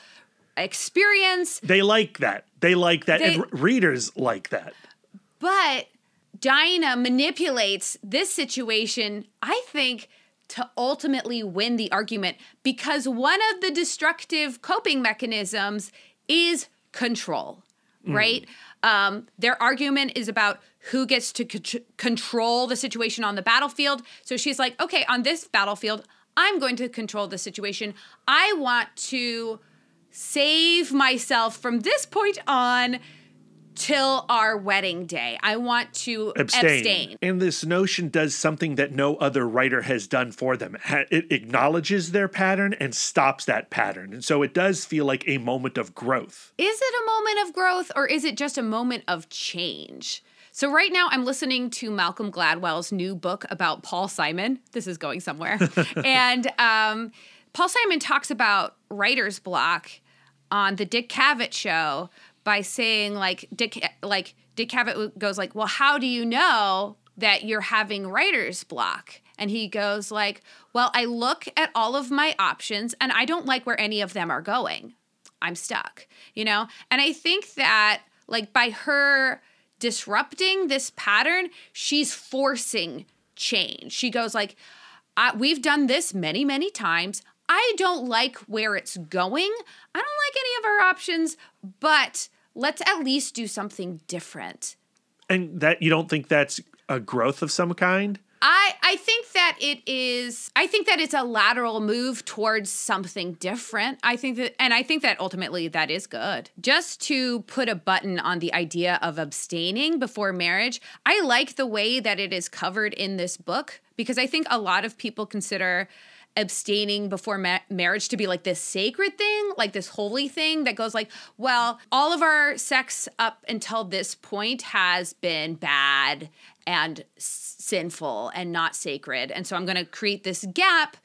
experience. They like that. They like that. They, and readers like that. But Dinah manipulates this situation, I think, to ultimately win the argument because one of the destructive coping mechanisms is control, mm. right? Um, their argument is about who gets to c- control the situation on the battlefield. So she's like, okay, on this battlefield, I'm going to control the situation. I want to save myself from this point on till our wedding day. I want to abstain. abstain. And this notion does something that no other writer has done for them. It acknowledges their pattern and stops that pattern. And so it does feel like a moment of growth. Is it a moment of growth or is it just a moment of change? So right now I'm listening to Malcolm Gladwell's new book about Paul Simon. This is going somewhere. and um, Paul Simon talks about writer's block on the Dick Cavett show by saying like Dick like Dick Cavett goes like, "Well, how do you know that you're having writer's block?" And he goes like, "Well, I look at all of my options and I don't like where any of them are going. I'm stuck." You know? And I think that like by her disrupting this pattern, she's forcing change. She goes like, "We've done this many, many times. I don't like where it's going. I don't like any of our options, but let's at least do something different. And that you don't think that's a growth of some kind? I I think that it is I think that it's a lateral move towards something different. I think that and I think that ultimately that is good. Just to put a button on the idea of abstaining before marriage, I like the way that it is covered in this book because I think a lot of people consider abstaining before ma- marriage to be like this sacred thing, like this holy thing that goes like, well, all of our sex up until this point has been bad and sinful and not sacred. And so I'm going to create this gap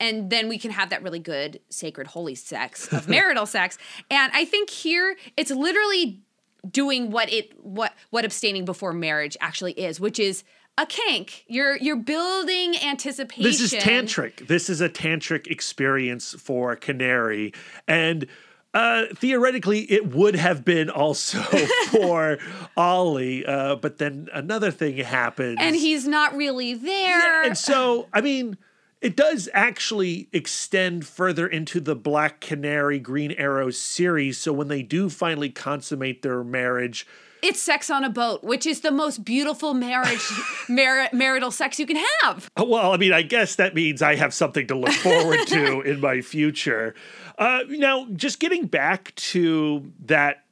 and then we can have that really good sacred holy sex of marital sex. And I think here it's literally doing what it what what abstaining before marriage actually is, which is a kink. You're you're building anticipation. This is tantric. This is a tantric experience for Canary, and uh, theoretically, it would have been also for Ollie, uh, but then another thing happens, and he's not really there. and so, I mean. It does actually extend further into the Black Canary Green Arrow series. So when they do finally consummate their marriage, it's sex on a boat, which is the most beautiful marriage mar- marital sex you can have. Well, I mean, I guess that means I have something to look forward to in my future. Uh, now, just getting back to that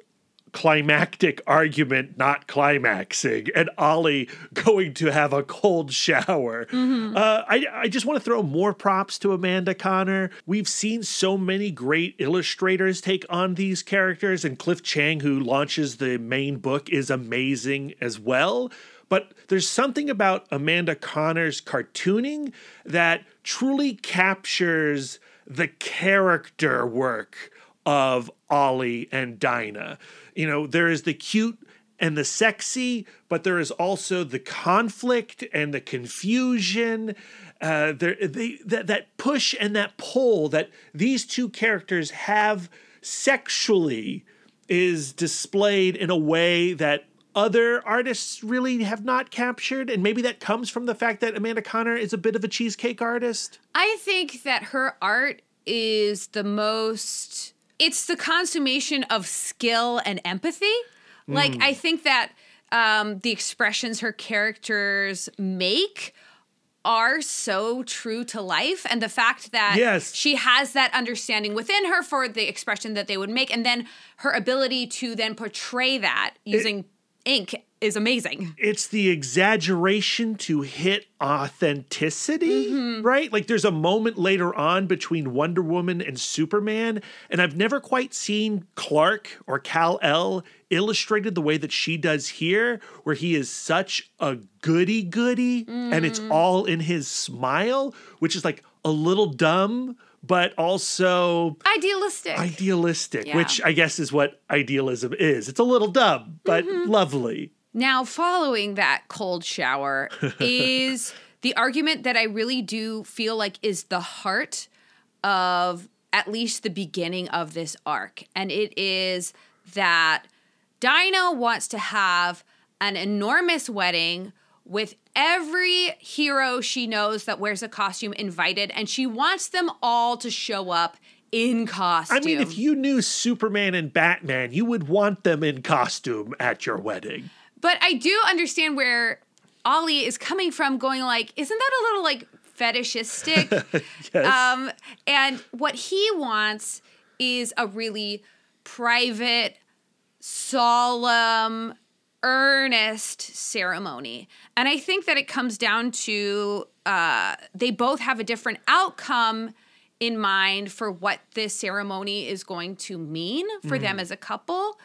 climactic argument not climaxing and Ollie going to have a cold shower. Mm-hmm. Uh, I, I just want to throw more props to Amanda Conner. We've seen so many great illustrators take on these characters, and Cliff Chiang, who launches the main book, is amazing as well. But there's something about Amanda Conner's cartooning that truly captures the character work of Ollie and Dinah. You know, there is the cute and the sexy, but there is also the conflict and the confusion. Uh, there, they, that, that push and that pull that these two characters have sexually is displayed in a way that other artists really have not captured. And maybe that comes from the fact that Amanda Conner is a bit of a cheesecake artist. I think that her art is the most it's the consummation of skill and empathy. Like mm. I think that um, the expressions her characters make are so true to life and the fact that yes. she has that understanding within her for the expression that they would make and then her ability to then portray that using it, ink is amazing. It's the exaggeration to hit authenticity, mm-hmm. right? Like there's a moment later on between Wonder Woman and Superman, and I've never quite seen Clark or Kal El illustrated the way that she does here, where he is such a goody goody, mm-hmm. and it's mm. all in his smile, which is like a little dumb, but also idealistic. Idealistic, yeah. which I guess is what idealism is. It's a little dumb, but mm-hmm. lovely. Now, following that cold shower is the argument that I really do feel like is the heart of at least the beginning of this arc. And it is that Dinah wants to have an enormous wedding with every hero she knows that wears a costume invited, and she wants them all to show up in costume. I mean, if you knew Superman and Batman, you would want them in costume at your wedding. But I do understand where Ollie is coming from, going like, isn't that a little like fetishistic? yes. Um, and what he wants is a really private, solemn, earnest ceremony. And I think that it comes down to uh, they both have a different outcome in mind for what this ceremony is going to mean for mm. them as a couple.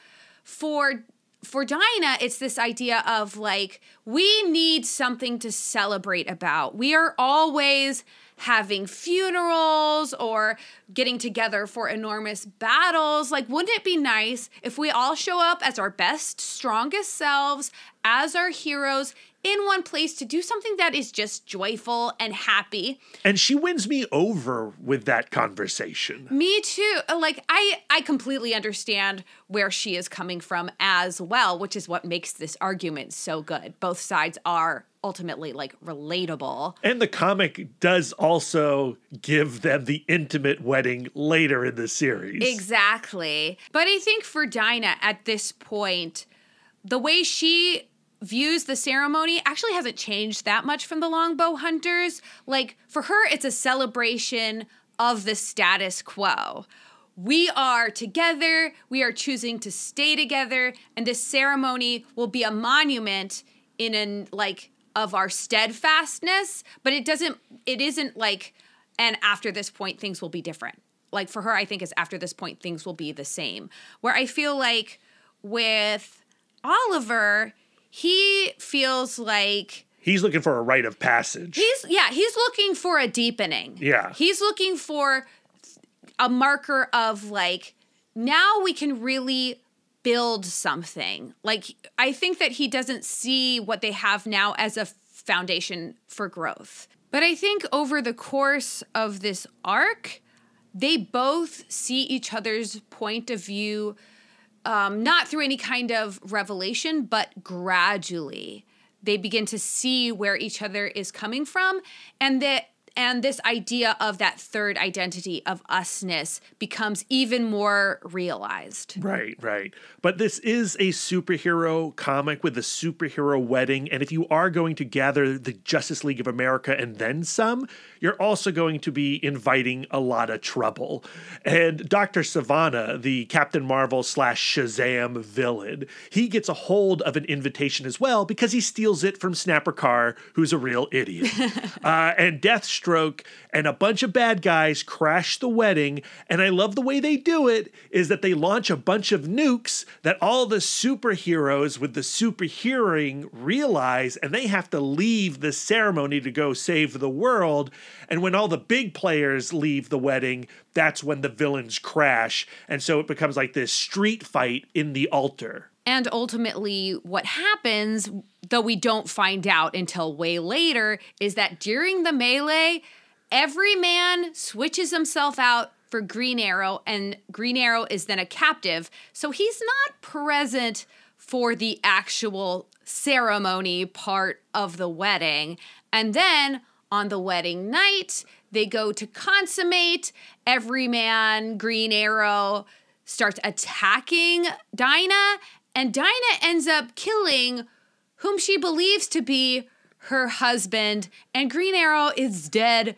For for Dinah, it's this idea of like, we need something to celebrate about. We are always having funerals or getting together for enormous battles. Like, wouldn't it be nice if we all show up as our best, strongest selves, as our heroes in one place to do something that is just joyful and happy. And she wins me over with that conversation. Me too. Uh, like I I completely understand where she is coming from as well, which is what makes this argument so good. Both sides are ultimately like relatable. And the comic does also give them the intimate wedding later in the series. Exactly. But I think for Dinah at this point, the way she views the ceremony actually hasn't changed that much from the longbow hunters. Like for her, it's a celebration of the status quo. We are together, we are choosing to stay together, and this ceremony will be a monument in an like of our steadfastness, but it doesn't it isn't like and after this point things will be different. Like for her, I think is after this point things will be the same. Where I feel like with Oliver, he feels like He's looking for a rite of passage. he's yeah, he's looking for a deepening. Yeah. He's looking for a marker of like now we can really build something. Like I think that he doesn't see what they have now as a foundation for growth. But I think over the course of this arc, they both see each other's point of view um, not through any kind of revelation, but gradually they begin to see where each other is coming from, and that and this idea of that third identity of usness becomes even more realized. Right, right. But this is a superhero comic with a superhero wedding. And if you are going to gather the Justice League of America and then some, you're also going to be inviting a lot of trouble. And Dr. Sivana, the Captain Marvel slash Shazam villain, he gets a hold of an invitation as well because he steals it from Snapper Carr, who's a real idiot. uh, and Deathstroke and a bunch of bad guys crash the wedding. And I love the way they do it is that they launch a bunch of nukes that all the superheroes with the superhearing realize, and they have to leave the ceremony to go save the world. And when all the big players leave the wedding, that's when the villains crash. And so it becomes like this street fight in the altar. And ultimately, what happens, though we don't find out until way later, is that during the melee, Everyman switches himself out for Green Arrow, and Green Arrow is then a captive. So he's not present for the actual ceremony part of the wedding. And then on the wedding night, they go to consummate. Everyman, Green Arrow, starts attacking Dinah, and Dinah ends up killing whom she believes to be her husband, and Green Arrow is dead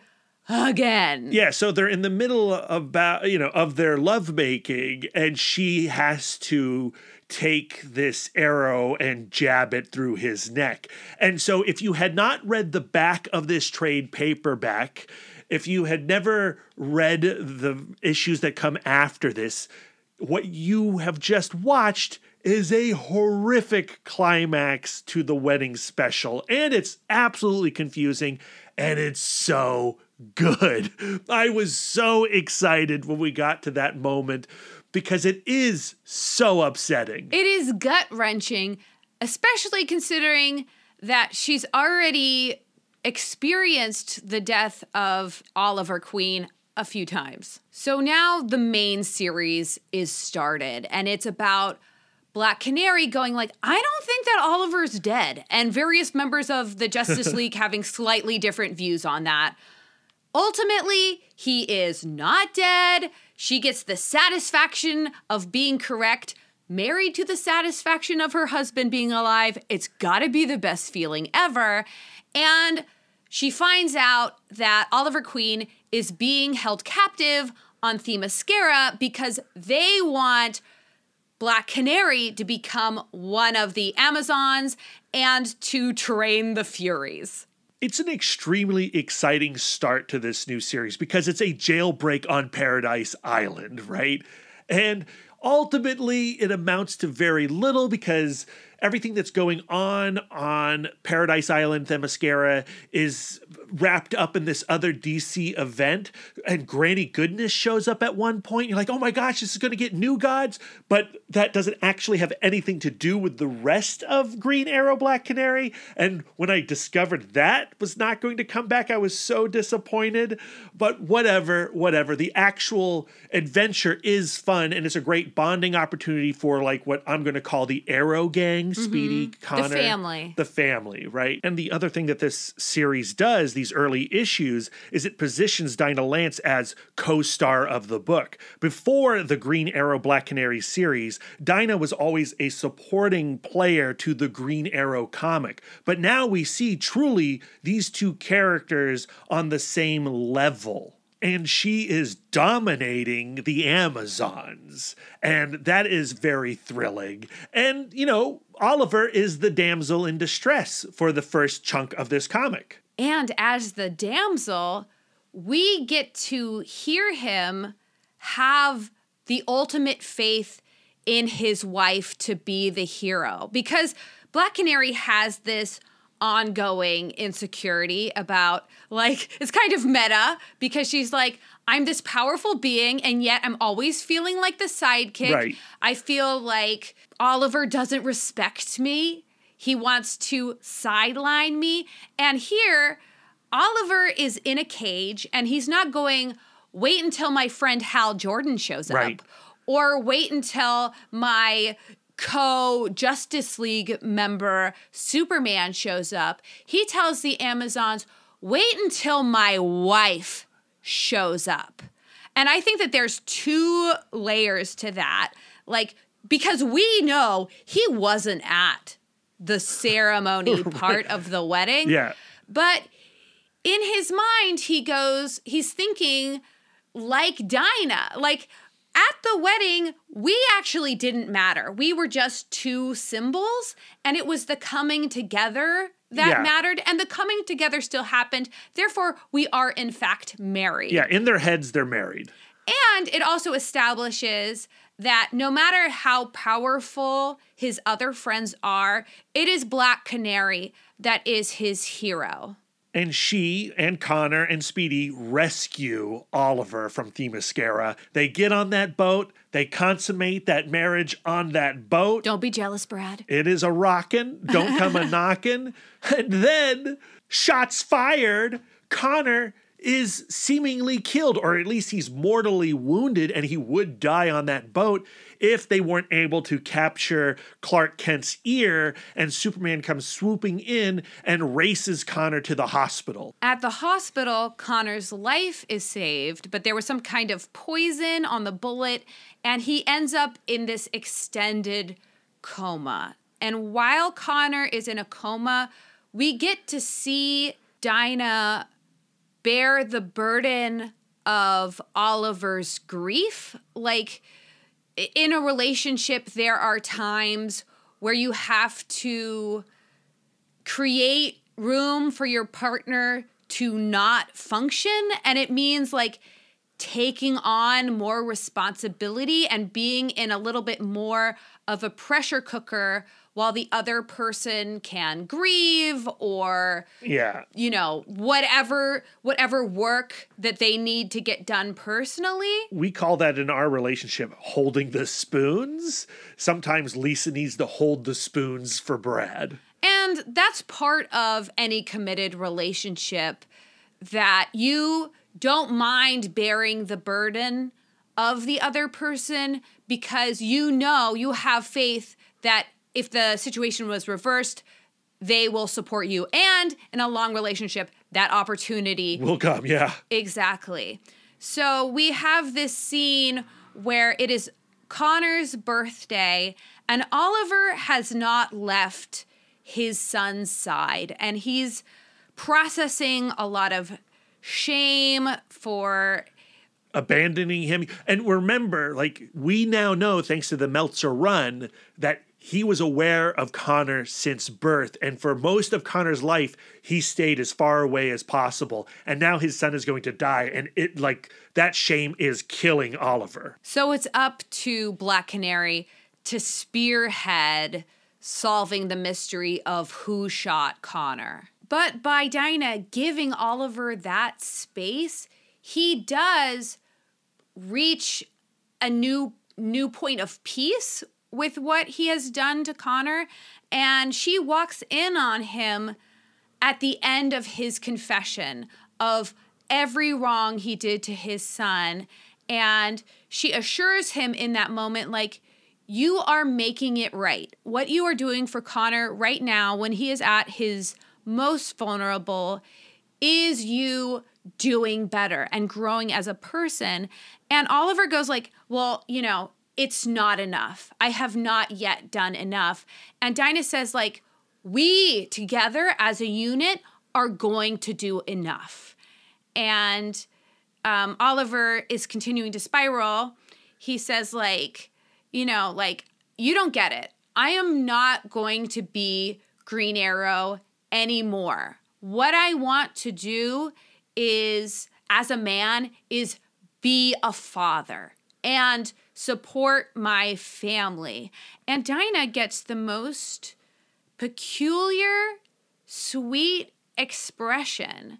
again. Yeah, so they're in the middle of about you know of their lovemaking, and she has to take this arrow and jab it through his neck. And so, if you had not read the back of this trade paperback, if you had never read the issues that come after this, what you have just watched is a horrific climax to the wedding special, and it's absolutely confusing, and it's so good. I was so excited when we got to that moment because it is so upsetting. It is gut wrenching, especially considering that she's already experienced the death of Oliver Queen a few times. So now the main series is started and it's about Black Canary going like, I don't think that Oliver's dead, and various members of the Justice League having slightly different views on that. Ultimately, he is not dead. She gets the satisfaction of being correct, married to the satisfaction of her husband being alive. It's gotta be the best feeling ever. And she finds out that Oliver Queen is being held captive on Themyscira because they want Black Canary to become one of the Amazons and to train the Furies. It's an extremely exciting start to this new series because it's a jailbreak on Paradise Island, right? And ultimately, it amounts to very little because everything that's going on on Paradise Island, Themyscira, is wrapped up in this other DC event. And Granny Goodness shows up at one point. You're like, oh my gosh, this is going to get new gods. But that doesn't actually have anything to do with the rest of Green Arrow, Black Canary. And when I discovered that was not going to come back, I was so disappointed. But whatever, whatever. The actual adventure is fun and it's a great bonding opportunity for like what I'm going to call the Arrow Gang, mm-hmm. Speedy, Connor, the family. the family, right? And the other thing that this series does, these early issues, is it positions Dinah Lance as co-star of the book. Before the Green Arrow Black Canary series, Dinah was always a supporting player to the Green Arrow comic. But now we see truly these two characters on the same level and she is dominating the Amazons. And that is very thrilling. And, you know, Oliver is the damsel in distress for the first chunk of this comic. And as the damsel, we get to hear him have the ultimate faith in his wife to be the hero because Black Canary has this ongoing insecurity about like it's kind of meta because she's like I'm this powerful being and yet I'm always feeling like the sidekick. Right. I feel like Oliver doesn't respect me. He wants to sideline me and here Oliver is in a cage and he's not going wait until my friend Hal Jordan shows Right. up or wait until my co Justice League member Superman shows up. He tells the Amazons, wait until my wife shows up. And I think that there's two layers to that. Like, because we know he wasn't at the ceremony part of the wedding. Yeah. But in his mind, he goes, he's thinking like Dinah. Like at the wedding, we actually didn't matter. We were just two symbols, and it was the coming together that Yeah. mattered, and the coming together still happened. Therefore, we are in fact married. Yeah, in their heads, they're married. And it also establishes that no matter how powerful his other friends are, it is Black Canary that is his hero. And she and Connor and Speedy rescue Oliver from Themyscira. They get on that boat, they consummate that marriage on that boat. Don't be jealous, Brad. It is a rockin', don't come a knockin'. And then, shots fired, Connor is seemingly killed, or at least he's mortally wounded, and he would die on that boat if they weren't able to capture Clark Kent's ear. And Superman comes swooping in and races Connor to the hospital. At the hospital, Connor's life is saved, but there was some kind of poison on the bullet, and he ends up in this extended coma. And while Connor is in a coma, we get to see Dinah bear the burden of Oliver's grief. Like, in a relationship, there are times where you have to create room for your partner to not function. And it means like taking on more responsibility and being in a little bit more of a pressure cooker while the other person can grieve or Yeah. you know whatever whatever work that they need to get done personally We call that in our relationship holding the spoons. Sometimes Lisa needs to hold the spoons for Brad. And that's part of any committed relationship that you don't mind bearing the burden of the other person because you know you have faith that if the situation was reversed, they will support you. And in a long relationship, that opportunity Will come, yeah. Exactly. So we have this scene where it is Connor's birthday, and Oliver has not left his son's side, and he's processing a lot of shame for abandoning him. And remember, like, we now know, thanks to the Meltzer run, that he was aware of Connor since birth. And for most of Connor's life, he stayed as far away as possible. And now his son is going to die. And it, like, that shame is killing Oliver. So it's up to Black Canary to spearhead solving the mystery of who shot Connor. But by Dinah giving Oliver that space, he does reach a new new point of peace with what he has done to Connor and she walks in on him at the end of his confession of every wrong he did to his son And she assures him in that moment, like, you are making it right. What you are doing for Connor right now, when he is at his most vulnerable, is you doing better and growing as a person. And Oliver goes like, "Well, you know, it's not enough. I have not yet done enough." And Dinah says like, "We together as a unit are going to do enough." And um, Oliver is continuing to spiral. He says like, you know, like you don't get it. I am not going to be Green Arrow anymore. What I want to do is, as a man, is be a father and support my family. And Dinah gets the most peculiar, sweet expression.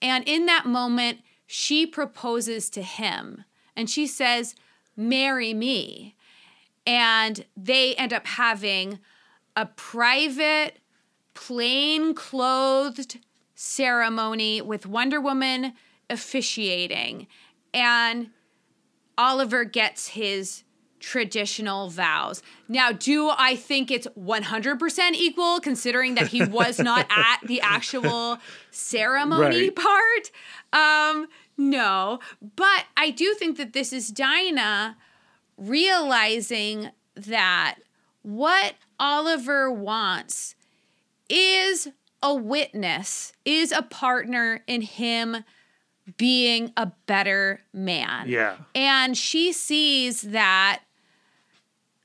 And in that moment, she proposes to him and she says, Marry me. And they end up having a private, plain clothed ceremony with Wonder Woman officiating. And Oliver gets his traditional vows. Now, do I think it's 100% equal considering that he was not at the actual ceremony Right. part? Um no, but I do think that this is Dinah realizing that what Oliver wants is a witness, is a partner in him being a better man. Yeah. And she sees that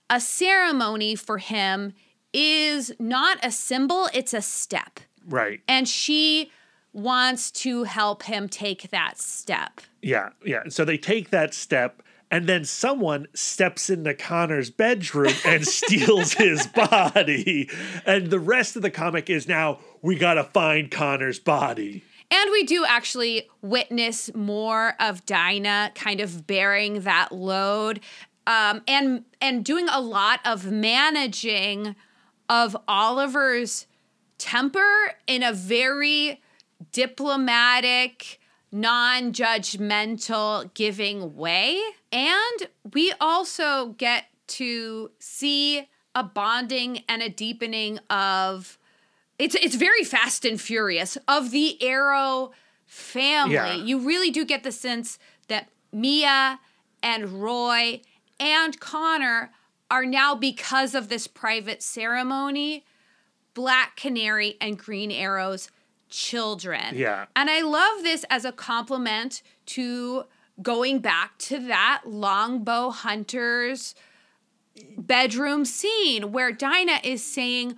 a ceremony for him is not a symbol, it's a step. Right. And she wants to help him take that step. Yeah, yeah. So they take that step, and then someone steps into Connor's bedroom and steals his body. And the rest of the comic is now we gotta find Connor's body. And we do actually witness more of Dinah kind of bearing that load um, and and doing a lot of managing of Oliver's temper in a very diplomatic, non-judgmental, giving way. And we also get to see a bonding and a deepening of it's it's very fast and furious of the Arrow family. Yeah. You really do get the sense that Mia and Roy and Connor are now because of this private ceremony Black Canary and Green Arrow's children. Yeah. And I love this as a compliment to going back to that longbow hunters bedroom scene where Dinah is saying,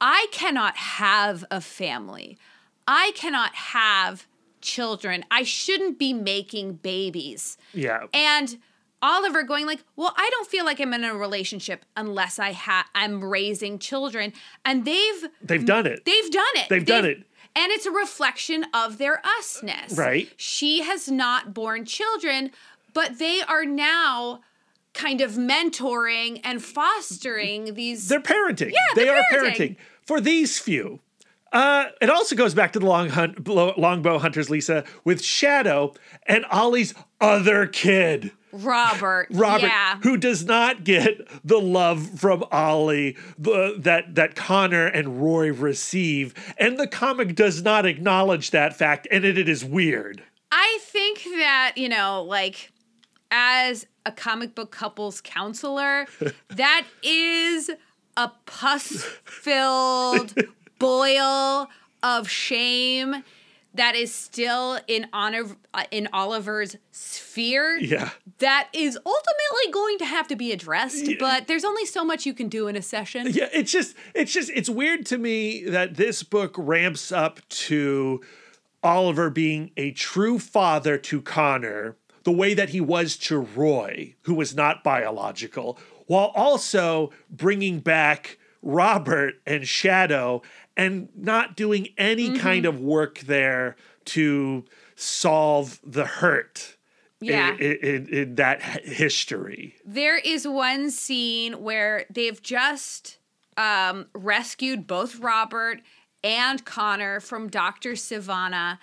I cannot have a family. I cannot have children. I shouldn't be making babies. Yeah. And Oliver going like, "Well, I don't feel like I'm in a relationship unless I ha- I'm raising children." And they've They've done it. They've done it. They've done it. And it's a reflection of their usness. Right. She has not born children, but they are now kind of mentoring and fostering these They're parenting. Yeah, they are parenting. parenting for these few. Uh, it also goes back to the long hunt, longbow hunters, Lisa, with Shadow and Ollie's other kid. Robert. Robert, Yeah. who does not get the love from Ollie the, that that Connor and Roy receive, and the comic does not acknowledge that fact, and it, it is weird. I think that, you know, like as a comic book couples counselor, that is a pus filled boil of shame that is still in honor uh, in Oliver's sphere. Yeah. That is ultimately going to have to be addressed, but there's only so much you can do in a session. Yeah, it's just it's just it's weird to me that this book ramps up to Oliver being a true father to Connor, the way that he was to Roy, who was not biological, while also bringing back Robert and Shadow and not doing any kind of work there to solve the hurt in- Yeah. in, in, in that history. There is one scene where they've just um, rescued both Robert and Connor from Dr. Sivana,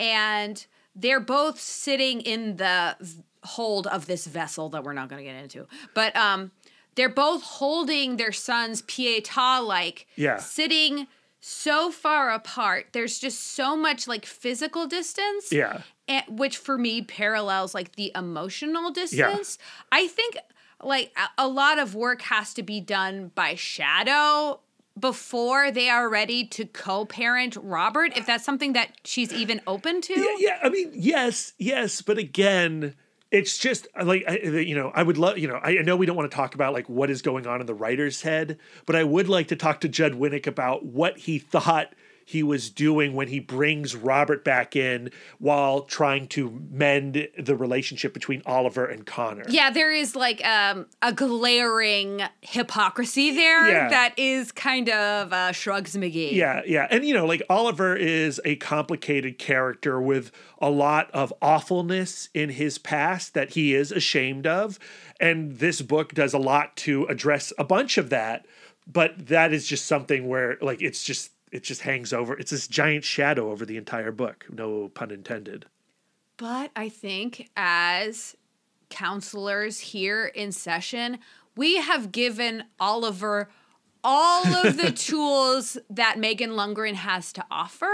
and they're both sitting in the hold of this vessel that we're not going to get into. But um, they're both holding their sons pietà like, Yeah. sitting so far apart. There's just so much like physical distance. Yeah. And, which for me parallels like the emotional distance. I think like a lot of work has to be done by shadow before they are ready to co-parent Robert if that's something that she's even open to. Yeah, yeah, I mean, yes, yes, but again, it's just uh, like I, you know, I would love, you know, I, I know we don't want to talk about like what is going on in the writer's head, but I would like to talk to Judd Winick about what he thought he was doing when he brings Robert back in while trying to mend the relationship between Oliver and Connor. Yeah, there is like um, a glaring hypocrisy there Yeah. that is kind of uh, shrugs McGee. Yeah, yeah. And you know, like Oliver is a complicated character with a lot of awfulness in his past that he is ashamed of. And this book does a lot to address a bunch of that. But that is just something where like it's just it just hangs over. It's this giant shadow over the entire book. No pun intended. But I think as counselors here in session, we have given Oliver all of the tools that Megan Lundgren has to offer.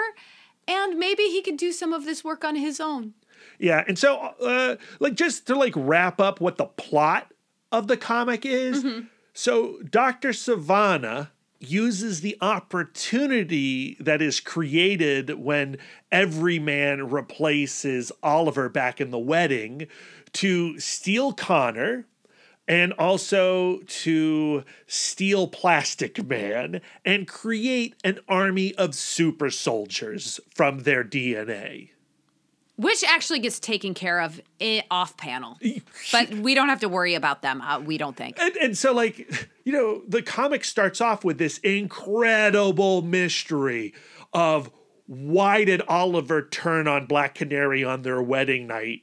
And maybe he could do some of this work on his own. Yeah, and so uh like just to like wrap up what the plot of the comic is. So Dr. Sivana uses the opportunity that is created when Everyman replaces Oliver back in the wedding to steal Connor and also to steal Plastic Man and create an army of super soldiers from their DNA. Which actually gets taken care of off panel. But we don't have to worry about them, uh, we don't think. and, and so like you know the comic starts off with this incredible mystery of why did oliver turn on black canary on their wedding night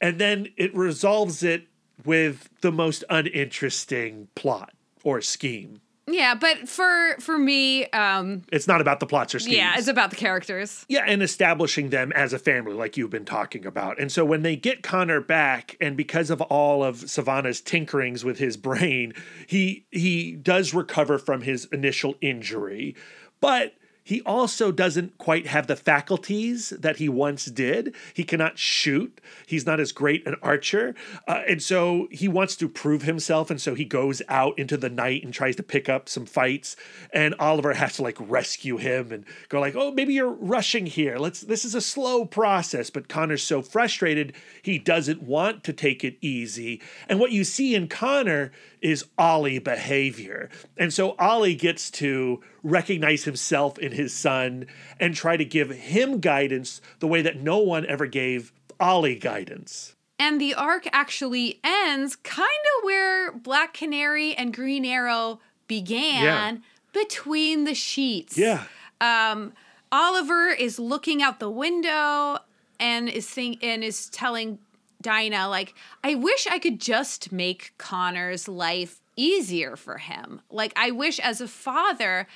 and then it resolves it with the most uninteresting plot or scheme Yeah, but for for me, um, it's not about the plots or schemes yeah, it's about the characters. Yeah, and establishing them as a family, like you've been talking about. And so when they get Connor back, and because of all of Sivana's tinkerings with his brain, he he does recover from his initial injury, but he also doesn't quite have the faculties that he once did. He cannot shoot. He's not as great an archer. Uh, and so he wants to prove himself. And so he goes out into the night and tries to pick up some fights. And Oliver has to like rescue him and go like, oh, maybe you're rushing here. Let's, this is a slow process. But Connor's so frustrated, he doesn't want to take it easy. And what you see in Connor is Ollie behavior. And so Ollie gets to recognize himself in his son and try to give him guidance the way that no one ever gave Ollie guidance. And the arc actually ends kind of where Black Canary and Green Arrow began between the sheets. Yeah. Um, Oliver is looking out the window and is think and is telling Dinah like, "I wish I could just make Connor's life easier for him. Like I wish as a father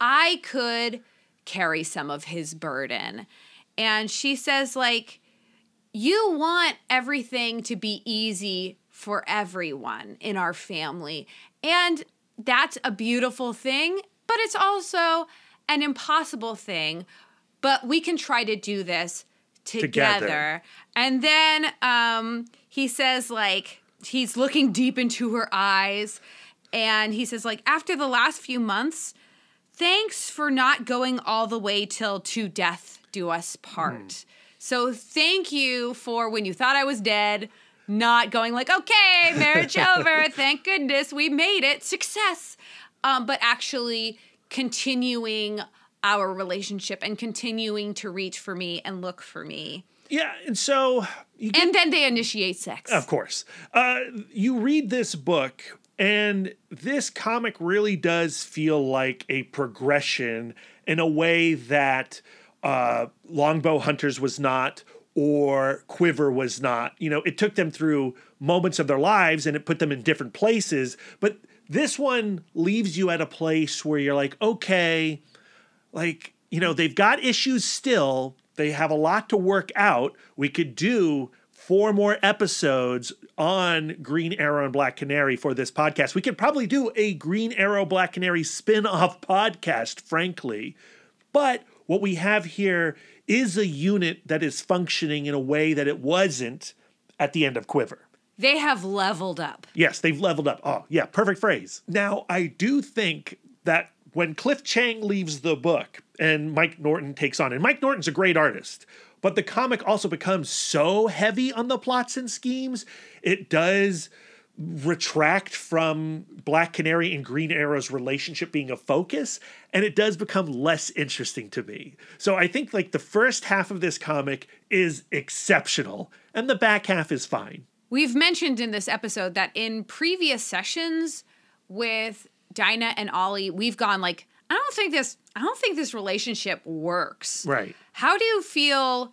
I could carry some of his burden." And she says like, "You want everything to be easy for everyone in our family." And that's a beautiful thing, but it's also an impossible thing. But we can try to do this together. Together. And then um, he says, like, he's looking deep into her eyes. And he says, like, after the last few months, thanks for not going all the way till to death do us part. So thank you for when you thought I was dead, not going like, okay, marriage over, thank goodness we made it, success. Um, but actually continuing our relationship and continuing to reach for me and look for me. Yeah, and so you get And then they initiate sex. Of course. Uh, you read this book, and this comic really does feel like a progression in a way that uh, Longbow Hunters was not, or Quiver was not. You know, it took them through moments of their lives and it put them in different places. But this one leaves you at a place where you're like, okay, like you know they've got issues still they have a lot to work out we could do four more episodes on Green Arrow and Black Canary for this podcast. We could probably do a Green Arrow Black Canary spin off podcast, frankly. But what we have here is a unit that is functioning in a way that it wasn't at the end of Quiver. They have leveled up. Yes, they've leveled up. Oh, yeah, perfect phrase. Now, I do think that when Cliff Chiang leaves the book and Mike Norton takes on, and Mike Norton's a great artist, but the comic also becomes so heavy on the plots and schemes, it does retract from Black Canary and Green Arrow's relationship being a focus, and it does become less interesting to me. So I think like the first half of this comic is exceptional, and the back half is fine. We've mentioned in this episode that in previous sessions with Dinah and Ollie, we've gone like, I don't think this I don't think this relationship works. Right. How do you feel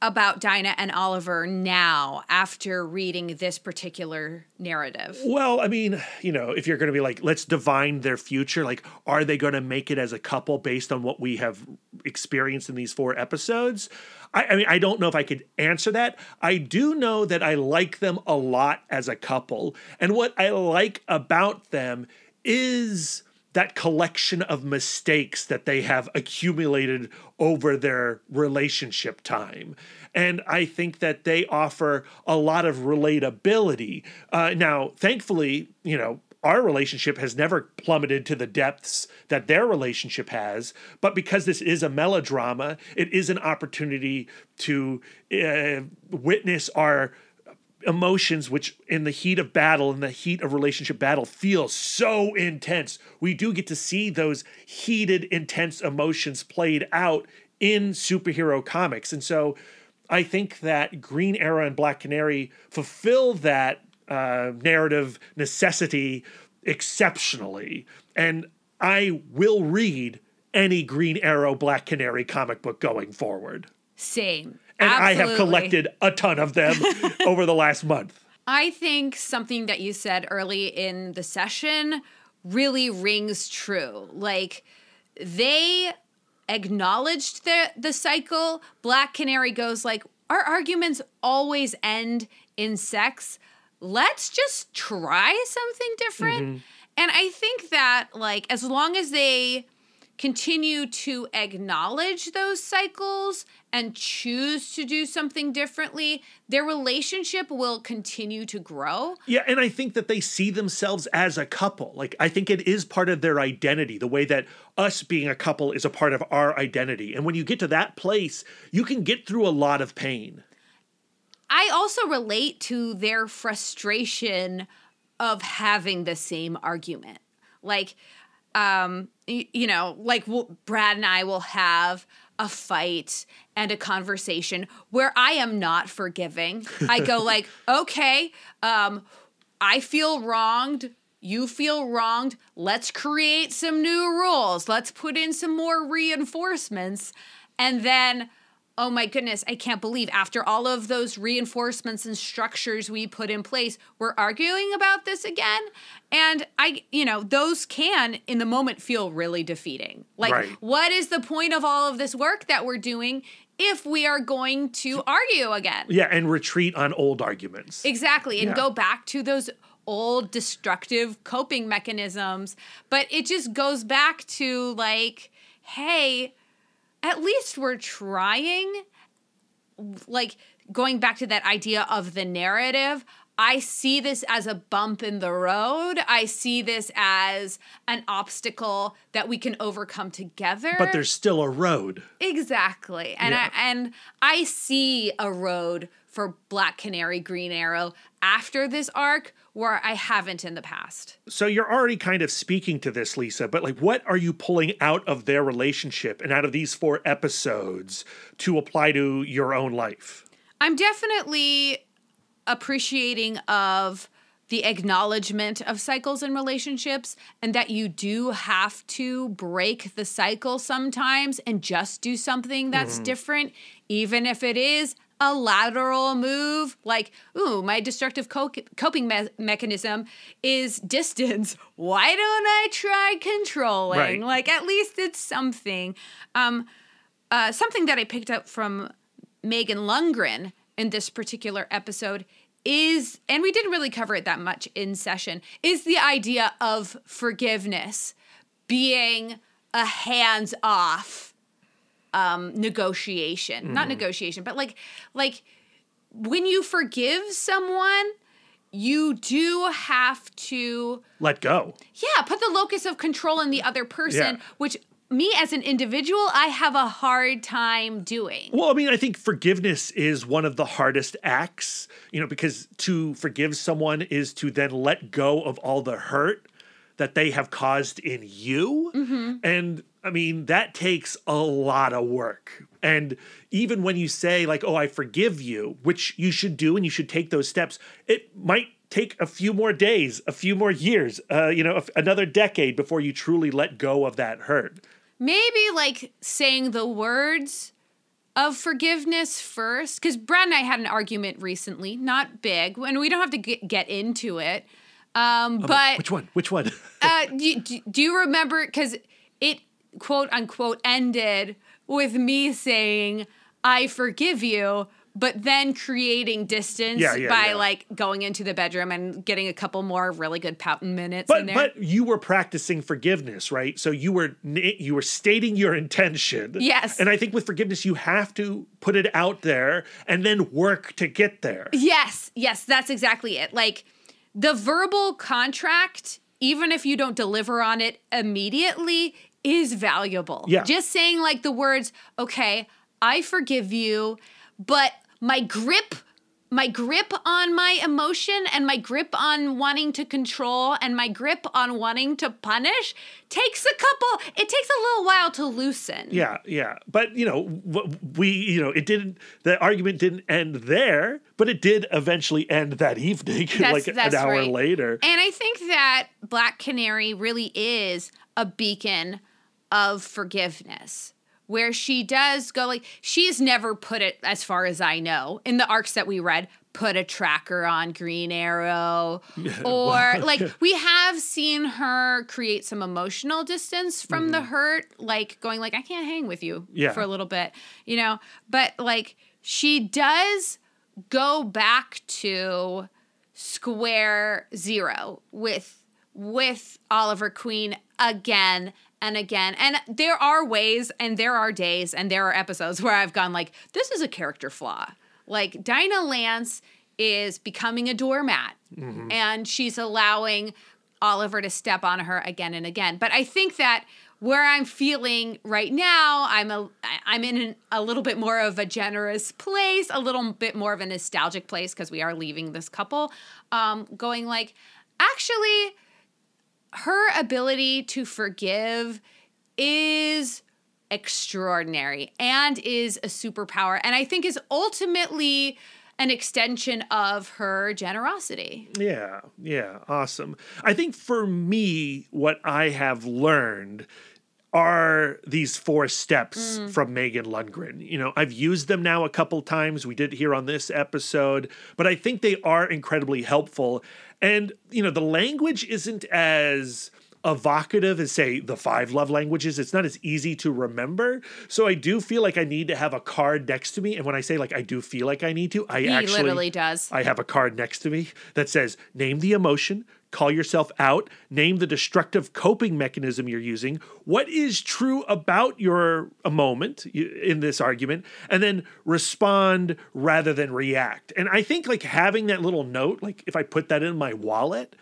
about Dinah and Oliver now after reading this particular narrative? Well, I mean, you know, if you're going to be like, let's divine their future, like, are they going to make it as a couple based on what we have experienced in these four episodes? I, I mean, I don't know if I could answer that. I do know that I like them a lot as a couple. And what I like about them is that collection of mistakes that they have accumulated over their relationship time. And I think that they offer a lot of relatability. Uh, now, thankfully, you know, our relationship has never plummeted to the depths that their relationship has. But because this is a melodrama, it is an opportunity to uh, witness our emotions which in the heat of battle in the heat of relationship battle feel so intense. We do get to see those heated intense emotions played out in superhero comics. And so i think that green arrow and black canary fulfill that uh, narrative necessity exceptionally. And i will read any green arrow black canary comic book going forward. Same. And I have collected a ton of them over the last month. I think something that you said early in the session really rings true. Like they acknowledged the the cycle. Black Canary goes like, "Our arguments always end in sex. Let's just try something different." Mm-hmm. And I think that like as long as they continue to acknowledge those cycles and choose to do something differently, their relationship will continue to grow. Yeah, and I think that they see themselves as a couple. Like I think it is part of their identity, the way that us being a couple is a part of our identity. And when you get to that place, you can get through a lot of pain. I also relate to their frustration of having the same argument. Like, um, y- you know, like we'll, Brad and I will have a fight and a conversation where I am not forgiving. I go like, okay, um, I feel wronged. You feel wronged. Let's create some new rules. Let's put in some more reinforcements. And then, oh my goodness, I can't believe after all of those reinforcements and structures we put in place, we're arguing about this again. And I, you know, those can in the moment feel really defeating. Like, Right. what is the point of all of this work that we're doing if we are going to argue again? Yeah, and retreat on old arguments. Exactly. And Yeah. go back to those old destructive coping mechanisms. But it just goes back to like, hey, at least we're trying. Like going back to that idea of the narrative. I see this as a bump in the road. I see this as an obstacle that we can overcome together. but there's still a road. Exactly. And Yeah. I and I see a road for Black Canary Green Arrow after this arc where I haven't in the past. So you're already kind of speaking to this, Lisa, but like what are you pulling out of their relationship and out of these four episodes to apply to your own life? I'm definitely appreciating of the acknowledgement of cycles in relationships and that you do have to break the cycle sometimes and just do something that's mm-hmm. different even if it is a lateral move like ooh my destructive co- coping me- mechanism is distance. Why don't i try controlling? Right. like at least it's something. Um uh, something that I picked up from Megan Lundgren in this particular episode is, and we didn't really cover it that much in session, is the idea of forgiveness being a hands off um, negotiation. Not negotiation, but like, like when you forgive someone, you do have to Let go. yeah, put the locus of control in the other person, Yeah. which me as an individual, I have a hard time doing. Well, I mean, I think forgiveness is one of the hardest acts, you know, because to forgive someone is to then let go of all the hurt that they have caused in you. And I mean, that takes a lot of work. And even when you say, like, oh, I forgive you, which you should do and you should take those steps, it might take a few more days, a few more years, uh, you know, another decade before you truly let go of that hurt. Maybe like saying the words of forgiveness first, because Brad and I had an argument recently, not big, and we don't have to get, get into it. Um, but Which one? Which one? uh, do, do, do you remember? Because quote unquote ended with me saying, I forgive you, but then creating distance Yeah, yeah, by yeah. like going into the bedroom and getting a couple more really good pouting minutes in But there. but you were practicing forgiveness, right? So you were you were stating your intention. Yes. And I think with forgiveness you have to put it out there and then work to get there. Yes, yes, that's exactly it. Like the verbal contract, even if you don't deliver on it immediately, is valuable. Yeah. Just saying like the words, okay, I forgive you, but my grip my grip on my emotion and my grip on wanting to control and my grip on wanting to punish takes a couple it takes a little while to loosen. Yeah, yeah. But you know, we you know, it didn't the argument didn't end there, but it did eventually end that evening That's- like that's an hour right. later. And I think that Black Canary really is a beacon of forgiveness. Where she does go like she's never put it as far as I know in the arcs that we read put a tracker on Green Arrow or like we have seen her create some emotional distance from the mm-hmm. hurt like going like I can't hang with you Yeah. for a little bit you know but like she does go back to square zero with with Oliver Queen again and again. And there are ways and there are days and there are episodes where I've gone like this is a character flaw. Like Dinah Lance is becoming a doormat and she's allowing Oliver to step on her again and again. But I think that where I'm feeling right now, I'm a I'm in an, a little bit more of a generous place, a little bit more of a nostalgic place because we are leaving this couple. Um, going like, actually, her ability to forgive is extraordinary and is a superpower, and I think is ultimately an extension of her generosity. Yeah, yeah, awesome. I think for me, what I have learned are these four steps hmm. from Megan Lundgren. You know, I've used them now a couple times. We did here on this episode, but I think they are incredibly helpful. And, you know, the language isn't as evocative as say the five love languages it's not as easy to remember so i do feel like i need to have a card next to me and when i say like i do feel like i need to i He actually literally does. I have a card next to me that says name the emotion, call yourself out, name the destructive coping mechanism you're using, what is true about your a moment in this argument, and then respond rather than react. And I think like having that little note, like if I put that in my wallet,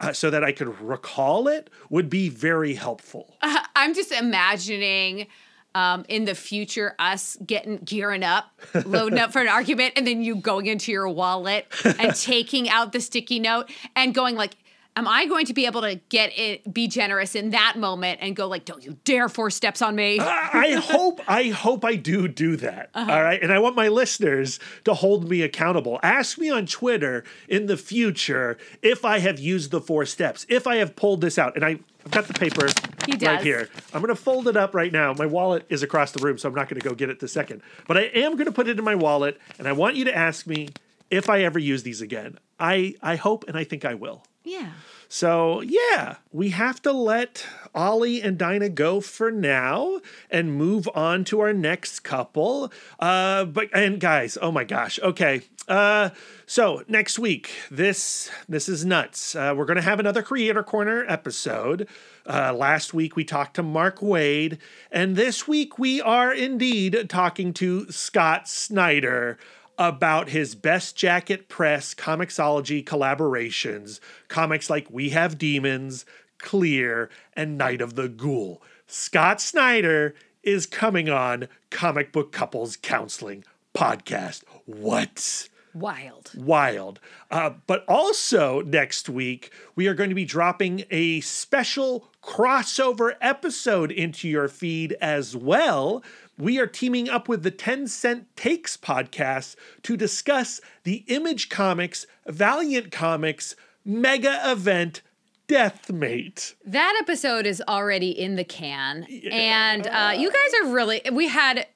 uh, so that I could recall it would be very helpful. I'm just imagining um, in the future us getting gearing up, loading up for an argument, and then you going into your wallet and taking out the sticky note and going like, "Am I going to be able to get it? Be generous in that moment and go like, don't you dare four steps on me." I hope I hope I do do that. Uh-huh. all right, and I want my listeners to hold me accountable. Ask me on Twitter in the future if I have used the four steps, if I have pulled this out, and I. I've got the paper He right here. I'm going to fold it up right now. My wallet is across the room, so I'm not going to go get it this second. But I am going to put it in my wallet, and I want you to ask me if I ever use these again. I I hope and I think I will. Yeah. So, yeah, we have to let Ollie and Dinah go for now and move on to our next couple. Uh, but and guys, oh my gosh. Okay. Uh, so next week, this this is nuts. Uh, we're gonna have another Creator Corner episode. Uh, last week we talked to Mark Waid, and this week we are indeed talking to Scott Snyder about his Best Jackett Press comiXology collaborations, comics like We Have Demons, Clear, and Night of the Ghoul. Scott Snyder is coming on Comic Book Couples Counseling Podcast. What? Wild. wild. Uh, but also next week, we are going to be dropping a special crossover episode into your feed as well. We are teaming up with the 10 Cent Takes podcast to discuss the Image Comics Valiant Comics mega event Deathmate. That episode is already in the can. And uh, you guys are really, we had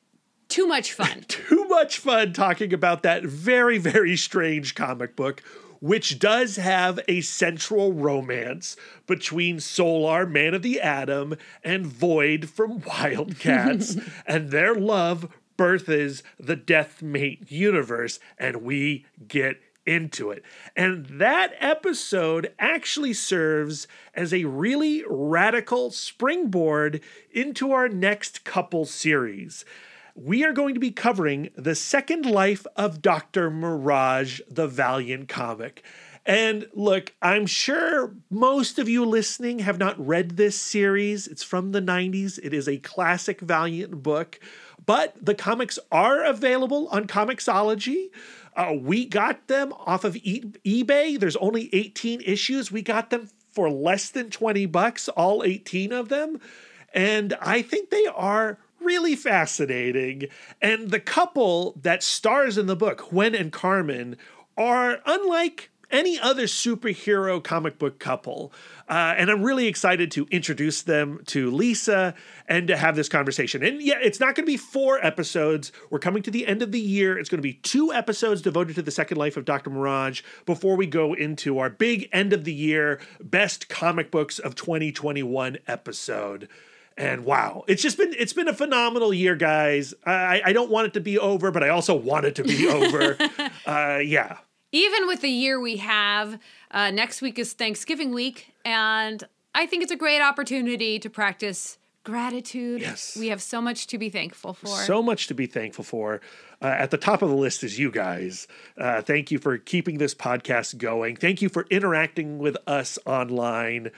too much fun. too much fun talking about that very, very strange comic book, which does have a central romance between Solar, Man of the Atom, and Void from Wildcats, and their love births the Deathmate universe, and we get into it. And that episode actually serves as a really radical springboard into our next couple series we are going to be covering the second life of Dr. Mirage, the Valiant comic. And look, I'm sure most of you listening have not read this series. It's from the 90s, it is a classic Valiant book, but the comics are available on comiXology. Uh, we got them off of e- eBay. There's only 18 issues. We got them for less than 20 bucks, all 18 of them. And I think they are really fascinating. And the couple that stars in the book, Gwen and Carmen, are unlike any other superhero comic book couple. Uh, and I'm really excited to introduce them to Lisa and to have this conversation. And yeah, it's not going to be four episodes. We're coming to the end of the year. It's going to be two episodes devoted to the second life of Dr. Mirage before we go into our big end of the year best comic books of 2021 episode and wow it's just been it's been a phenomenal year guys i i don't want it to be over but i also want it to be over uh yeah Even with the year we have, uh, next week is Thanksgiving week. And I think it's a great opportunity to practice gratitude. Yes. We have so much to be thankful for. so much to be thankful for uh, at the top of the list is you guys uh, thank you for keeping this podcast going thank you for interacting with us online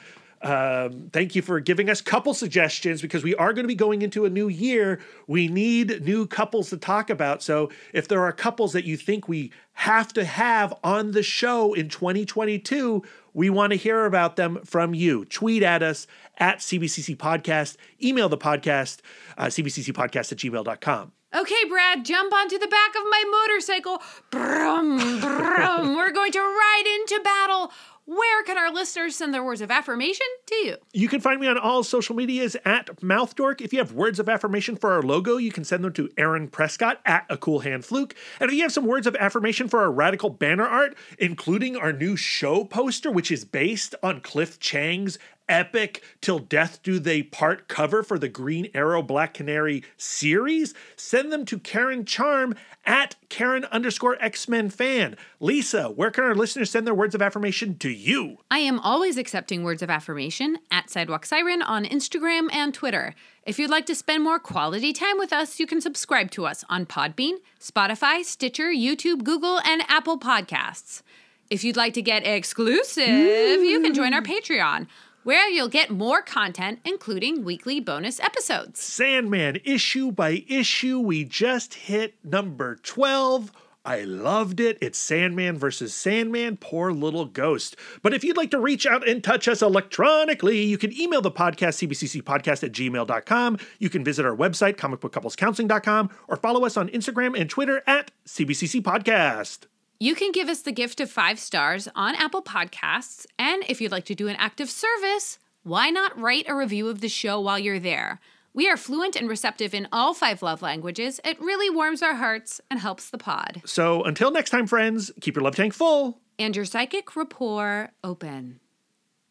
um, thank you for giving us couple suggestions because we are going to be going into a new year. We need new couples to talk about. So if there are couples that you think we have to have on the show in 2022, we want to hear about them from you. Tweet at us at CBCC Podcast, email the podcast, uh, cbccpodcast at gmail.com. Okay, Brad, jump onto the back of my motorcycle. Brum, brum. We're going to ride into battle. Where can our listeners send their words of affirmation to you? You can find me on all social medias at Mouthdork. If you have words of affirmation for our logo, you can send them to Aaron Prescott at A Cool Hand Fluke. And if you have some words of affirmation for our radical banner art, including our new show poster, which is based on Cliff Chiang's epic Till Death Do They Part cover for the Green Arrow Black Canary series, send them to Karen Charm at Karen underscore X Men fan. Lisa, where can our listeners send their words of affirmation to you? I am always accepting words of affirmation at Sidewalk Siren on Instagram and Twitter. If you'd like to spend more quality time with us, you can subscribe to us on Podbean, Spotify, Stitcher, YouTube, Google, and Apple Podcasts. If you'd like to get exclusive, you can join our Patreon, where you'll get more content, including weekly bonus episodes. Sandman issue by issue. We just hit number 12. I loved it. It's Sandman versus Sandman, poor little ghost. But if you'd like to reach out and touch us electronically, you can email the podcast, cbccpodcast at gmail.com. You can visit our website, comicbookcouplescounseling.com, or follow us on Instagram and Twitter at CBCC Podcast. You can give us the gift of five stars on Apple Podcasts. And if you'd like to do an active service, why not write a review of the show while you're there? We are fluent and receptive in all five love languages. It really warms our hearts and helps the pod. So until next time, friends, keep your love tank full. And your psychic rapport open.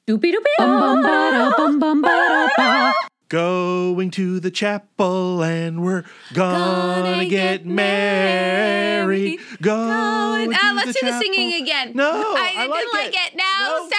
Doopy doopy bum bum ba bum bum ba ba. Going to the chapel and we're gonna, Gonna get get married. married. Going Uh, to let's do the singing again. No, I, I didn't like like it. it. Now No.